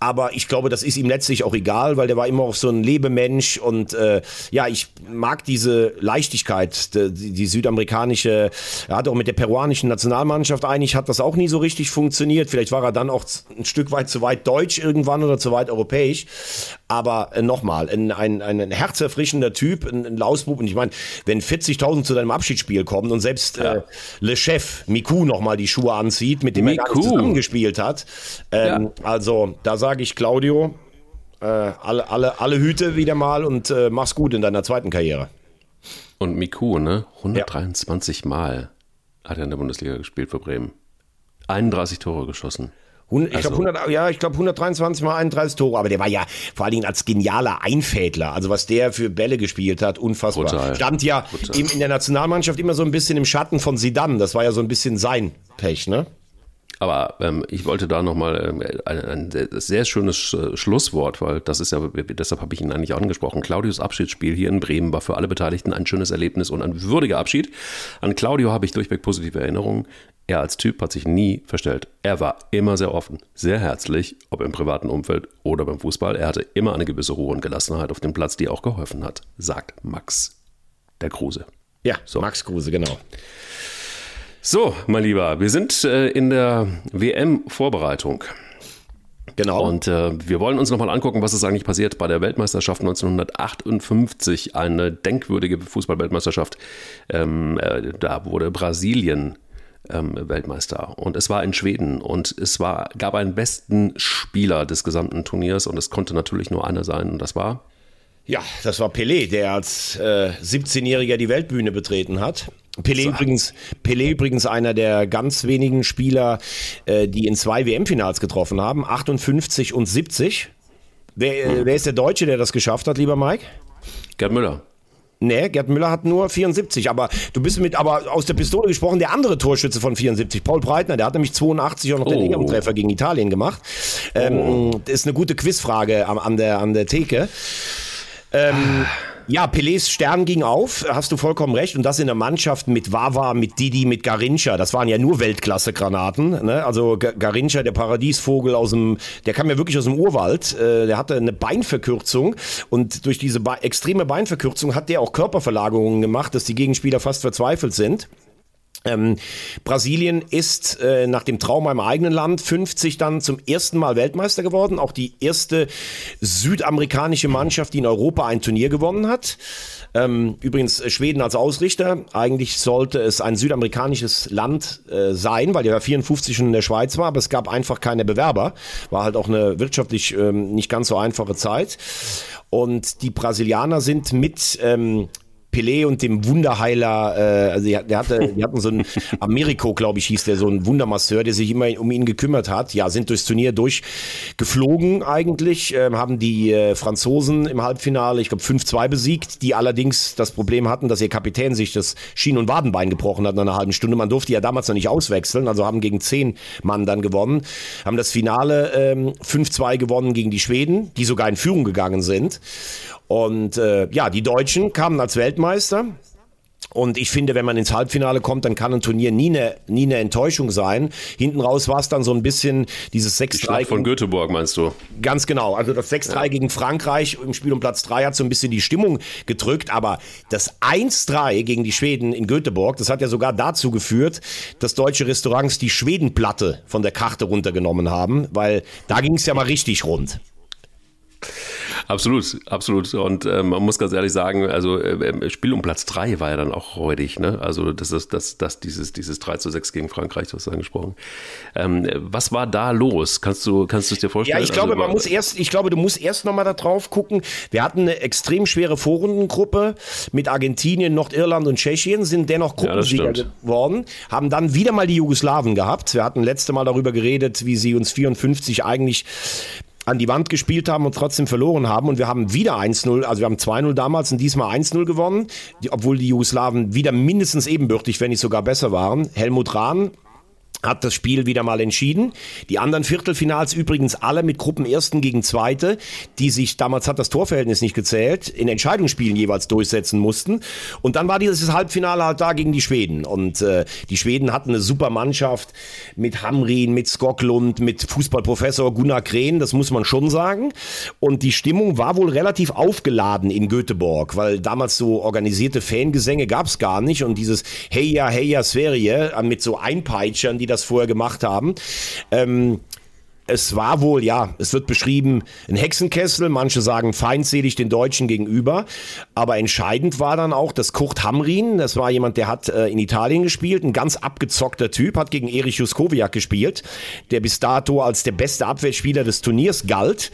Aber ich glaube, das ist ihm letztlich auch egal, weil der war immer auch so ein Lebemensch und äh, ja, ich mag diese Leichtigkeit, die, die südamerikanische, er hat auch mit der peruanischen Nationalmannschaft eigentlich hat das auch nie so richtig funktioniert. Vielleicht war er dann auch ein Stück weit zu weit deutsch irgendwann oder zu weit europäisch. Aber äh, nochmal, ein, ein, ein herzerfrischender Typ, ein, ein Lausbub. Und ich meine, wenn 40.000 zu deinem Abschiedsspiel kommen und selbst ja. äh, Le Chef Miku nochmal die Schuhe anzieht, mit dem Miku. er gar nicht zusammengespielt hat. Ähm, ja. Also da sage ich Claudio, äh, alle, alle, alle Hüte wieder mal und äh, mach's gut in deiner zweiten Karriere. Und Miku, ne? 123 ja. Mal hat er in der Bundesliga gespielt für Bremen. 31 Tore geschossen. Ich also, glaube 100, ja, ich glaube 123 mal 31 Tore, aber der war ja vor allen Dingen als genialer Einfädler. Also was der für Bälle gespielt hat, unfassbar. Brutal. Stand ja Brutal. in der Nationalmannschaft immer so ein bisschen im Schatten von Sidan. Das war ja so ein bisschen sein Pech, ne? Aber ähm, ich wollte da nochmal ähm, ein, ein sehr schönes äh, Schlusswort, weil das ist ja, deshalb habe ich ihn eigentlich auch angesprochen. Claudius Abschiedsspiel hier in Bremen war für alle Beteiligten ein schönes Erlebnis und ein würdiger Abschied. An Claudio habe ich durchweg positive Erinnerungen. Er als Typ hat sich nie verstellt. Er war immer sehr offen, sehr herzlich, ob im privaten Umfeld oder beim Fußball. Er hatte immer eine gewisse Ruhe und Gelassenheit auf dem Platz, die auch geholfen hat, sagt Max der Kruse. Ja, so. Max Kruse, genau. So, mein Lieber, wir sind äh, in der WM-Vorbereitung. Genau. Und äh, wir wollen uns nochmal angucken, was ist eigentlich passiert bei der Weltmeisterschaft 1958, eine denkwürdige Fußballweltmeisterschaft. Ähm, äh, da wurde Brasilien ähm, Weltmeister und es war in Schweden und es war, gab einen besten Spieler des gesamten Turniers und es konnte natürlich nur einer sein und das war ja, das war Pelé, der als äh, 17-Jähriger die Weltbühne betreten hat. Pelé übrigens, Pelé übrigens einer der ganz wenigen Spieler, äh, die in zwei WM-Finals getroffen haben, 58 und 70. Wer, äh, hm. wer ist der Deutsche, der das geschafft hat, lieber Mike? Gerd Müller. Nee, Gerd Müller hat nur 74, aber du bist mit, aber aus der Pistole gesprochen, der andere Torschütze von 74, Paul Breitner, der hat nämlich 82 auch noch oh. den Treffer gegen Italien gemacht. Ähm, oh. Das ist eine gute Quizfrage an, an, der, an der Theke. Ähm, ja, Pelés Stern ging auf, hast du vollkommen recht. Und das in der Mannschaft mit Wawa, mit Didi, mit Garincha. Das waren ja nur Weltklasse-Granaten. Ne? Also Garincha, der Paradiesvogel aus dem, der kam ja wirklich aus dem Urwald. Äh, der hatte eine Beinverkürzung. Und durch diese extreme Beinverkürzung hat der auch Körperverlagerungen gemacht, dass die Gegenspieler fast verzweifelt sind. Ähm, Brasilien ist äh, nach dem Trauma im eigenen Land 50 dann zum ersten Mal Weltmeister geworden. Auch die erste südamerikanische Mannschaft, die in Europa ein Turnier gewonnen hat. Ähm, übrigens äh, Schweden als Ausrichter. Eigentlich sollte es ein südamerikanisches Land äh, sein, weil der 54 schon in der Schweiz war, aber es gab einfach keine Bewerber. War halt auch eine wirtschaftlich ähm, nicht ganz so einfache Zeit. Und die Brasilianer sind mit ähm, Pelé und dem Wunderheiler, äh, also der hatte, die hatten so einen Americo, glaube ich, hieß der, so ein Wundermasseur, der sich immer um ihn gekümmert hat. Ja, sind durchs Turnier durchgeflogen eigentlich, äh, haben die äh, Franzosen im Halbfinale, ich glaube, 5-2 besiegt, die allerdings das Problem hatten, dass ihr Kapitän sich das Schien- und Wadenbein gebrochen hat nach einer halben Stunde. Man durfte ja damals noch nicht auswechseln, also haben gegen 10 Mann dann gewonnen, haben das Finale ähm, 5-2 gewonnen gegen die Schweden, die sogar in Führung gegangen sind. Und äh, ja, die Deutschen kamen als Weltmeister. Und ich finde, wenn man ins Halbfinale kommt, dann kann ein Turnier nie eine, nie eine Enttäuschung sein. Hinten raus war es dann so ein bisschen dieses 6-3. von Göteborg meinst du? Ganz genau. Also das 6-3 ja. gegen Frankreich im Spiel um Platz 3 hat so ein bisschen die Stimmung gedrückt. Aber das 1-3 gegen die Schweden in Göteborg, das hat ja sogar dazu geführt, dass deutsche Restaurants die Schwedenplatte von der Karte runtergenommen haben. Weil da ging es ja mal richtig rund. Absolut, absolut. Und äh, man muss ganz ehrlich sagen, also äh, Spiel um Platz 3 war ja dann auch räudig. Ne? Also das ist das, das, dieses, dieses 3 zu 6 gegen Frankreich, du hast angesprochen. Ähm, was war da los? Kannst du, kannst du es dir vorstellen? Ja, ich glaube, also, man muss erst, ich glaube, du musst erst nochmal da drauf gucken. Wir hatten eine extrem schwere Vorrundengruppe mit Argentinien, Nordirland und Tschechien, sind dennoch Gruppensieger ja, geworden, haben dann wieder mal die Jugoslawen gehabt. Wir hatten letzte Mal darüber geredet, wie sie uns 54 eigentlich an die Wand gespielt haben und trotzdem verloren haben. Und wir haben wieder 1-0, also wir haben 2-0 damals und diesmal 1-0 gewonnen, die, obwohl die Jugoslawen wieder mindestens ebenbürtig, wenn nicht sogar besser waren. Helmut Rahn hat das Spiel wieder mal entschieden. Die anderen Viertelfinals übrigens alle mit Gruppenersten gegen Zweite, die sich, damals hat das Torverhältnis nicht gezählt, in Entscheidungsspielen jeweils durchsetzen mussten. Und dann war dieses Halbfinale halt da gegen die Schweden. Und äh, die Schweden hatten eine super Mannschaft mit Hamrin, mit Skoglund, mit Fußballprofessor Gunnar Krehn, das muss man schon sagen. Und die Stimmung war wohl relativ aufgeladen in Göteborg, weil damals so organisierte Fangesänge gab es gar nicht. Und dieses Heya, Heya, Sverige mit so Einpeitschern, die das vorher gemacht haben. Ähm, es war wohl, ja, es wird beschrieben, ein Hexenkessel, manche sagen feindselig den Deutschen gegenüber, aber entscheidend war dann auch, dass Kurt Hamrin, das war jemand, der hat äh, in Italien gespielt, ein ganz abgezockter Typ, hat gegen Erich Juskowiak gespielt, der bis dato als der beste Abwehrspieler des Turniers galt.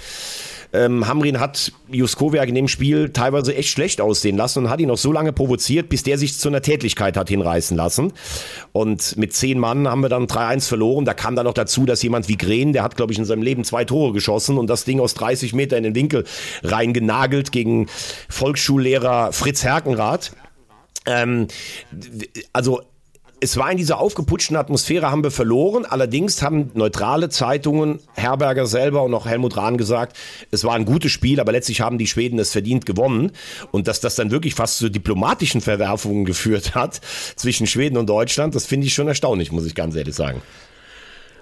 Ähm, Hamrin hat Juskowiak in dem Spiel teilweise echt schlecht aussehen lassen und hat ihn noch so lange provoziert, bis der sich zu einer Tätlichkeit hat hinreißen lassen. Und mit zehn Mann haben wir dann 3-1 verloren. Da kam dann noch dazu, dass jemand wie Gren, der hat, glaube ich, in seinem Leben zwei Tore geschossen und das Ding aus 30 Meter in den Winkel reingenagelt gegen Volksschullehrer Fritz Herkenrath. Ähm, also es war in dieser aufgeputschten Atmosphäre, haben wir verloren. Allerdings haben neutrale Zeitungen, Herberger selber und auch Helmut Rahn gesagt, es war ein gutes Spiel, aber letztlich haben die Schweden es verdient gewonnen. Und dass das dann wirklich fast zu diplomatischen Verwerfungen geführt hat zwischen Schweden und Deutschland, das finde ich schon erstaunlich, muss ich ganz ehrlich sagen.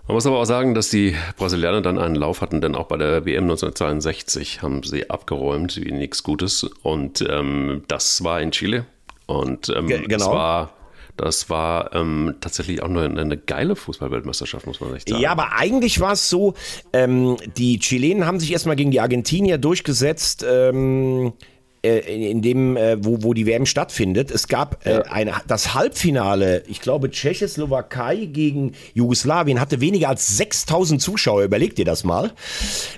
Man muss aber auch sagen, dass die Brasilianer dann einen Lauf hatten, denn auch bei der WM 1962 haben sie abgeräumt wie nichts Gutes. Und ähm, das war in Chile. Und ähm, genau. es war das war ähm, tatsächlich auch eine, eine geile Fußballweltmeisterschaft, muss man echt sagen. Ja, aber eigentlich war es so, ähm, die Chilenen haben sich erstmal gegen die Argentinier durchgesetzt. Ähm, äh, in dem, äh, wo, wo die WM stattfindet. Es gab äh, ein, das Halbfinale, ich glaube, Tschechoslowakei gegen Jugoslawien hatte weniger als 6000 Zuschauer. Überlegt ihr das mal.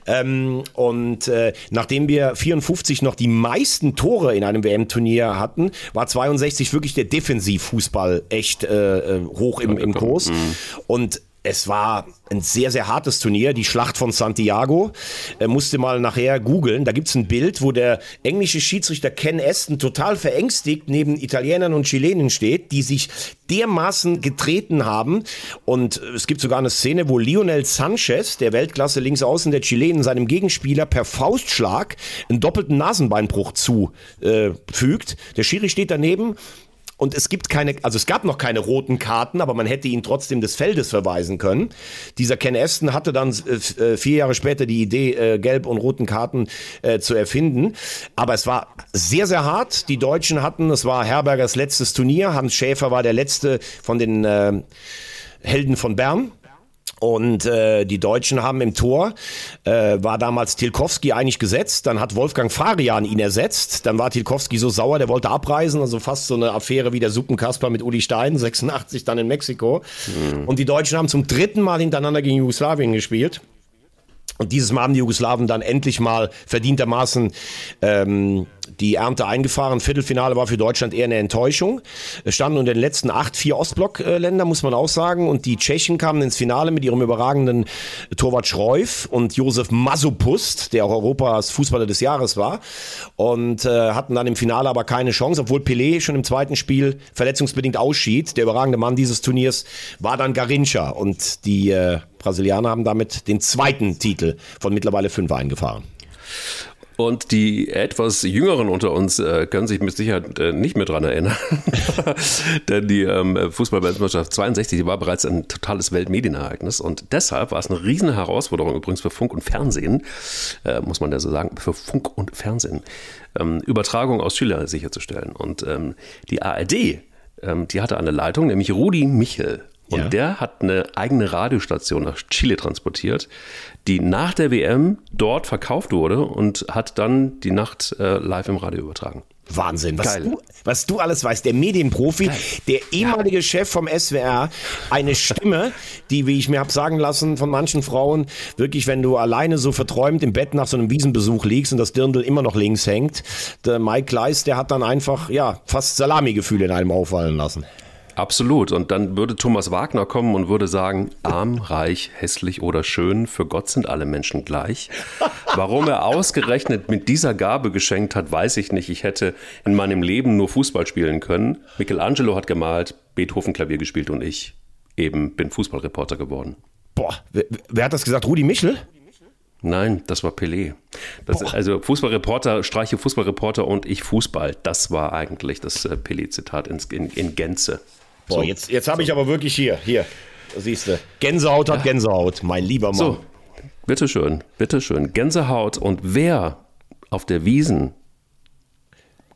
Ähm, und äh, nachdem wir 54 noch die meisten Tore in einem WM-Turnier hatten, war 62 wirklich der Defensivfußball echt äh hoch im, im Kurs. Mhm. Und es war ein sehr, sehr hartes Turnier, die Schlacht von Santiago. Er musste mal nachher googeln. Da gibt's ein Bild, wo der englische Schiedsrichter Ken Aston total verängstigt neben Italienern und Chilenen steht, die sich dermaßen getreten haben. Und es gibt sogar eine Szene, wo Lionel Sanchez, der Weltklasse Linksaußen der Chilenen, seinem Gegenspieler per Faustschlag einen doppelten Nasenbeinbruch zufügt. der Schiri steht daneben und es gibt keine, also es gab noch keine roten Karten, aber man hätte ihn trotzdem des Feldes verweisen können. Dieser Ken Aston hatte dann äh, äh, vier Jahre später die Idee, äh, gelb und roten Karten äh, zu erfinden. Aber es war sehr, sehr hart. Die Deutschen hatten, es war Herbergers letztes Turnier. Hans Schäfer war der letzte von den äh, Helden von Bern. Und äh, die Deutschen haben im Tor, äh, war damals Tilkowski eigentlich gesetzt, dann hat Wolfgang Farian ihn ersetzt, dann war Tilkowski so sauer, der wollte abreisen, also fast so eine Affäre wie der Suppenkasper mit Uli Stein, 86 dann in Mexiko. Mhm. Und die Deutschen haben zum dritten Mal hintereinander gegen Jugoslawien gespielt. Und dieses Mal haben die Jugoslawen dann endlich mal verdientermaßen ähm, die Ernte eingefahren. Viertelfinale war für Deutschland eher eine Enttäuschung. Es standen unter den letzten acht vier Ostblock-Länder, muss man auch sagen. Und die Tschechen kamen ins Finale mit ihrem überragenden Torwart Schreuf und Josef Masopust, der auch Europas Fußballer des Jahres war. Und äh, hatten dann im Finale aber keine Chance, obwohl Pelé schon im zweiten Spiel verletzungsbedingt ausschied. Der überragende Mann dieses Turniers war dann Garincha. Und die äh, Brasilianer haben damit den zweiten Titel von mittlerweile fünf eingefahren. Und die etwas Jüngeren unter uns äh, können sich mit Sicherheit äh, nicht mehr dran erinnern. Denn die ähm, Fußball-Weltmeisterschaft 62 die war bereits ein totales Weltmedienereignis. Und deshalb war es eine riesen Herausforderung übrigens für Funk und Fernsehen, äh, muss man ja so sagen, für Funk und Fernsehen, ähm, Übertragung aus Chile sicherzustellen. Und ähm, die ARD, ähm, die hatte eine Leitung, nämlich Rudi Michel. Und ja. der hat eine eigene Radiostation nach Chile transportiert, die nach der WM dort verkauft wurde und hat dann die Nacht äh, live im Radio übertragen. Wahnsinn, was du, was du alles weißt. Der Medienprofi, Geil. der ehemalige ja. Chef vom SWR, eine Stimme, die, wie ich mir habe sagen lassen von manchen Frauen, wirklich, wenn du alleine so verträumt im Bett nach so einem Wiesenbesuch liegst und das Dirndl immer noch links hängt, der Mike Kleiss, der hat dann einfach, ja, fast Salami-Gefühle in einem auffallen lassen. Absolut. Und dann würde Thomas Wagner kommen und würde sagen, arm, reich, hässlich oder schön, für Gott sind alle Menschen gleich. Warum er ausgerechnet mit dieser Gabe geschenkt hat, weiß ich nicht. Ich hätte in meinem Leben nur Fußball spielen können. Michelangelo hat gemalt, Beethoven Klavier gespielt und ich eben bin Fußballreporter geworden. Boah, wer, wer hat das gesagt? Rudi Michel? Nein, das war Pelé. Das, also Fußballreporter, streiche Fußballreporter und ich Fußball. Das war eigentlich das äh, Pelé-Zitat in, in, in, Gänze. Boah, so. jetzt, jetzt habe ich aber wirklich hier, hier, siehst du. Gänsehaut hat ja. Gänsehaut, mein lieber Mann. So, bitteschön, bitteschön. Gänsehaut und wer auf der Wiesen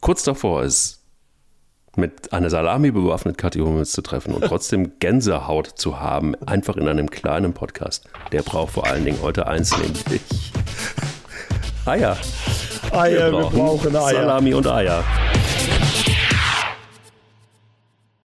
kurz davor ist, mit einer Salami bewaffnet Kathi Hummels zu treffen und trotzdem Gänsehaut zu haben, einfach in einem kleinen Podcast, der braucht vor allen Dingen heute eins, nämlich Eier. Eier, wir, wir brauchen Eier. Salami und Eier.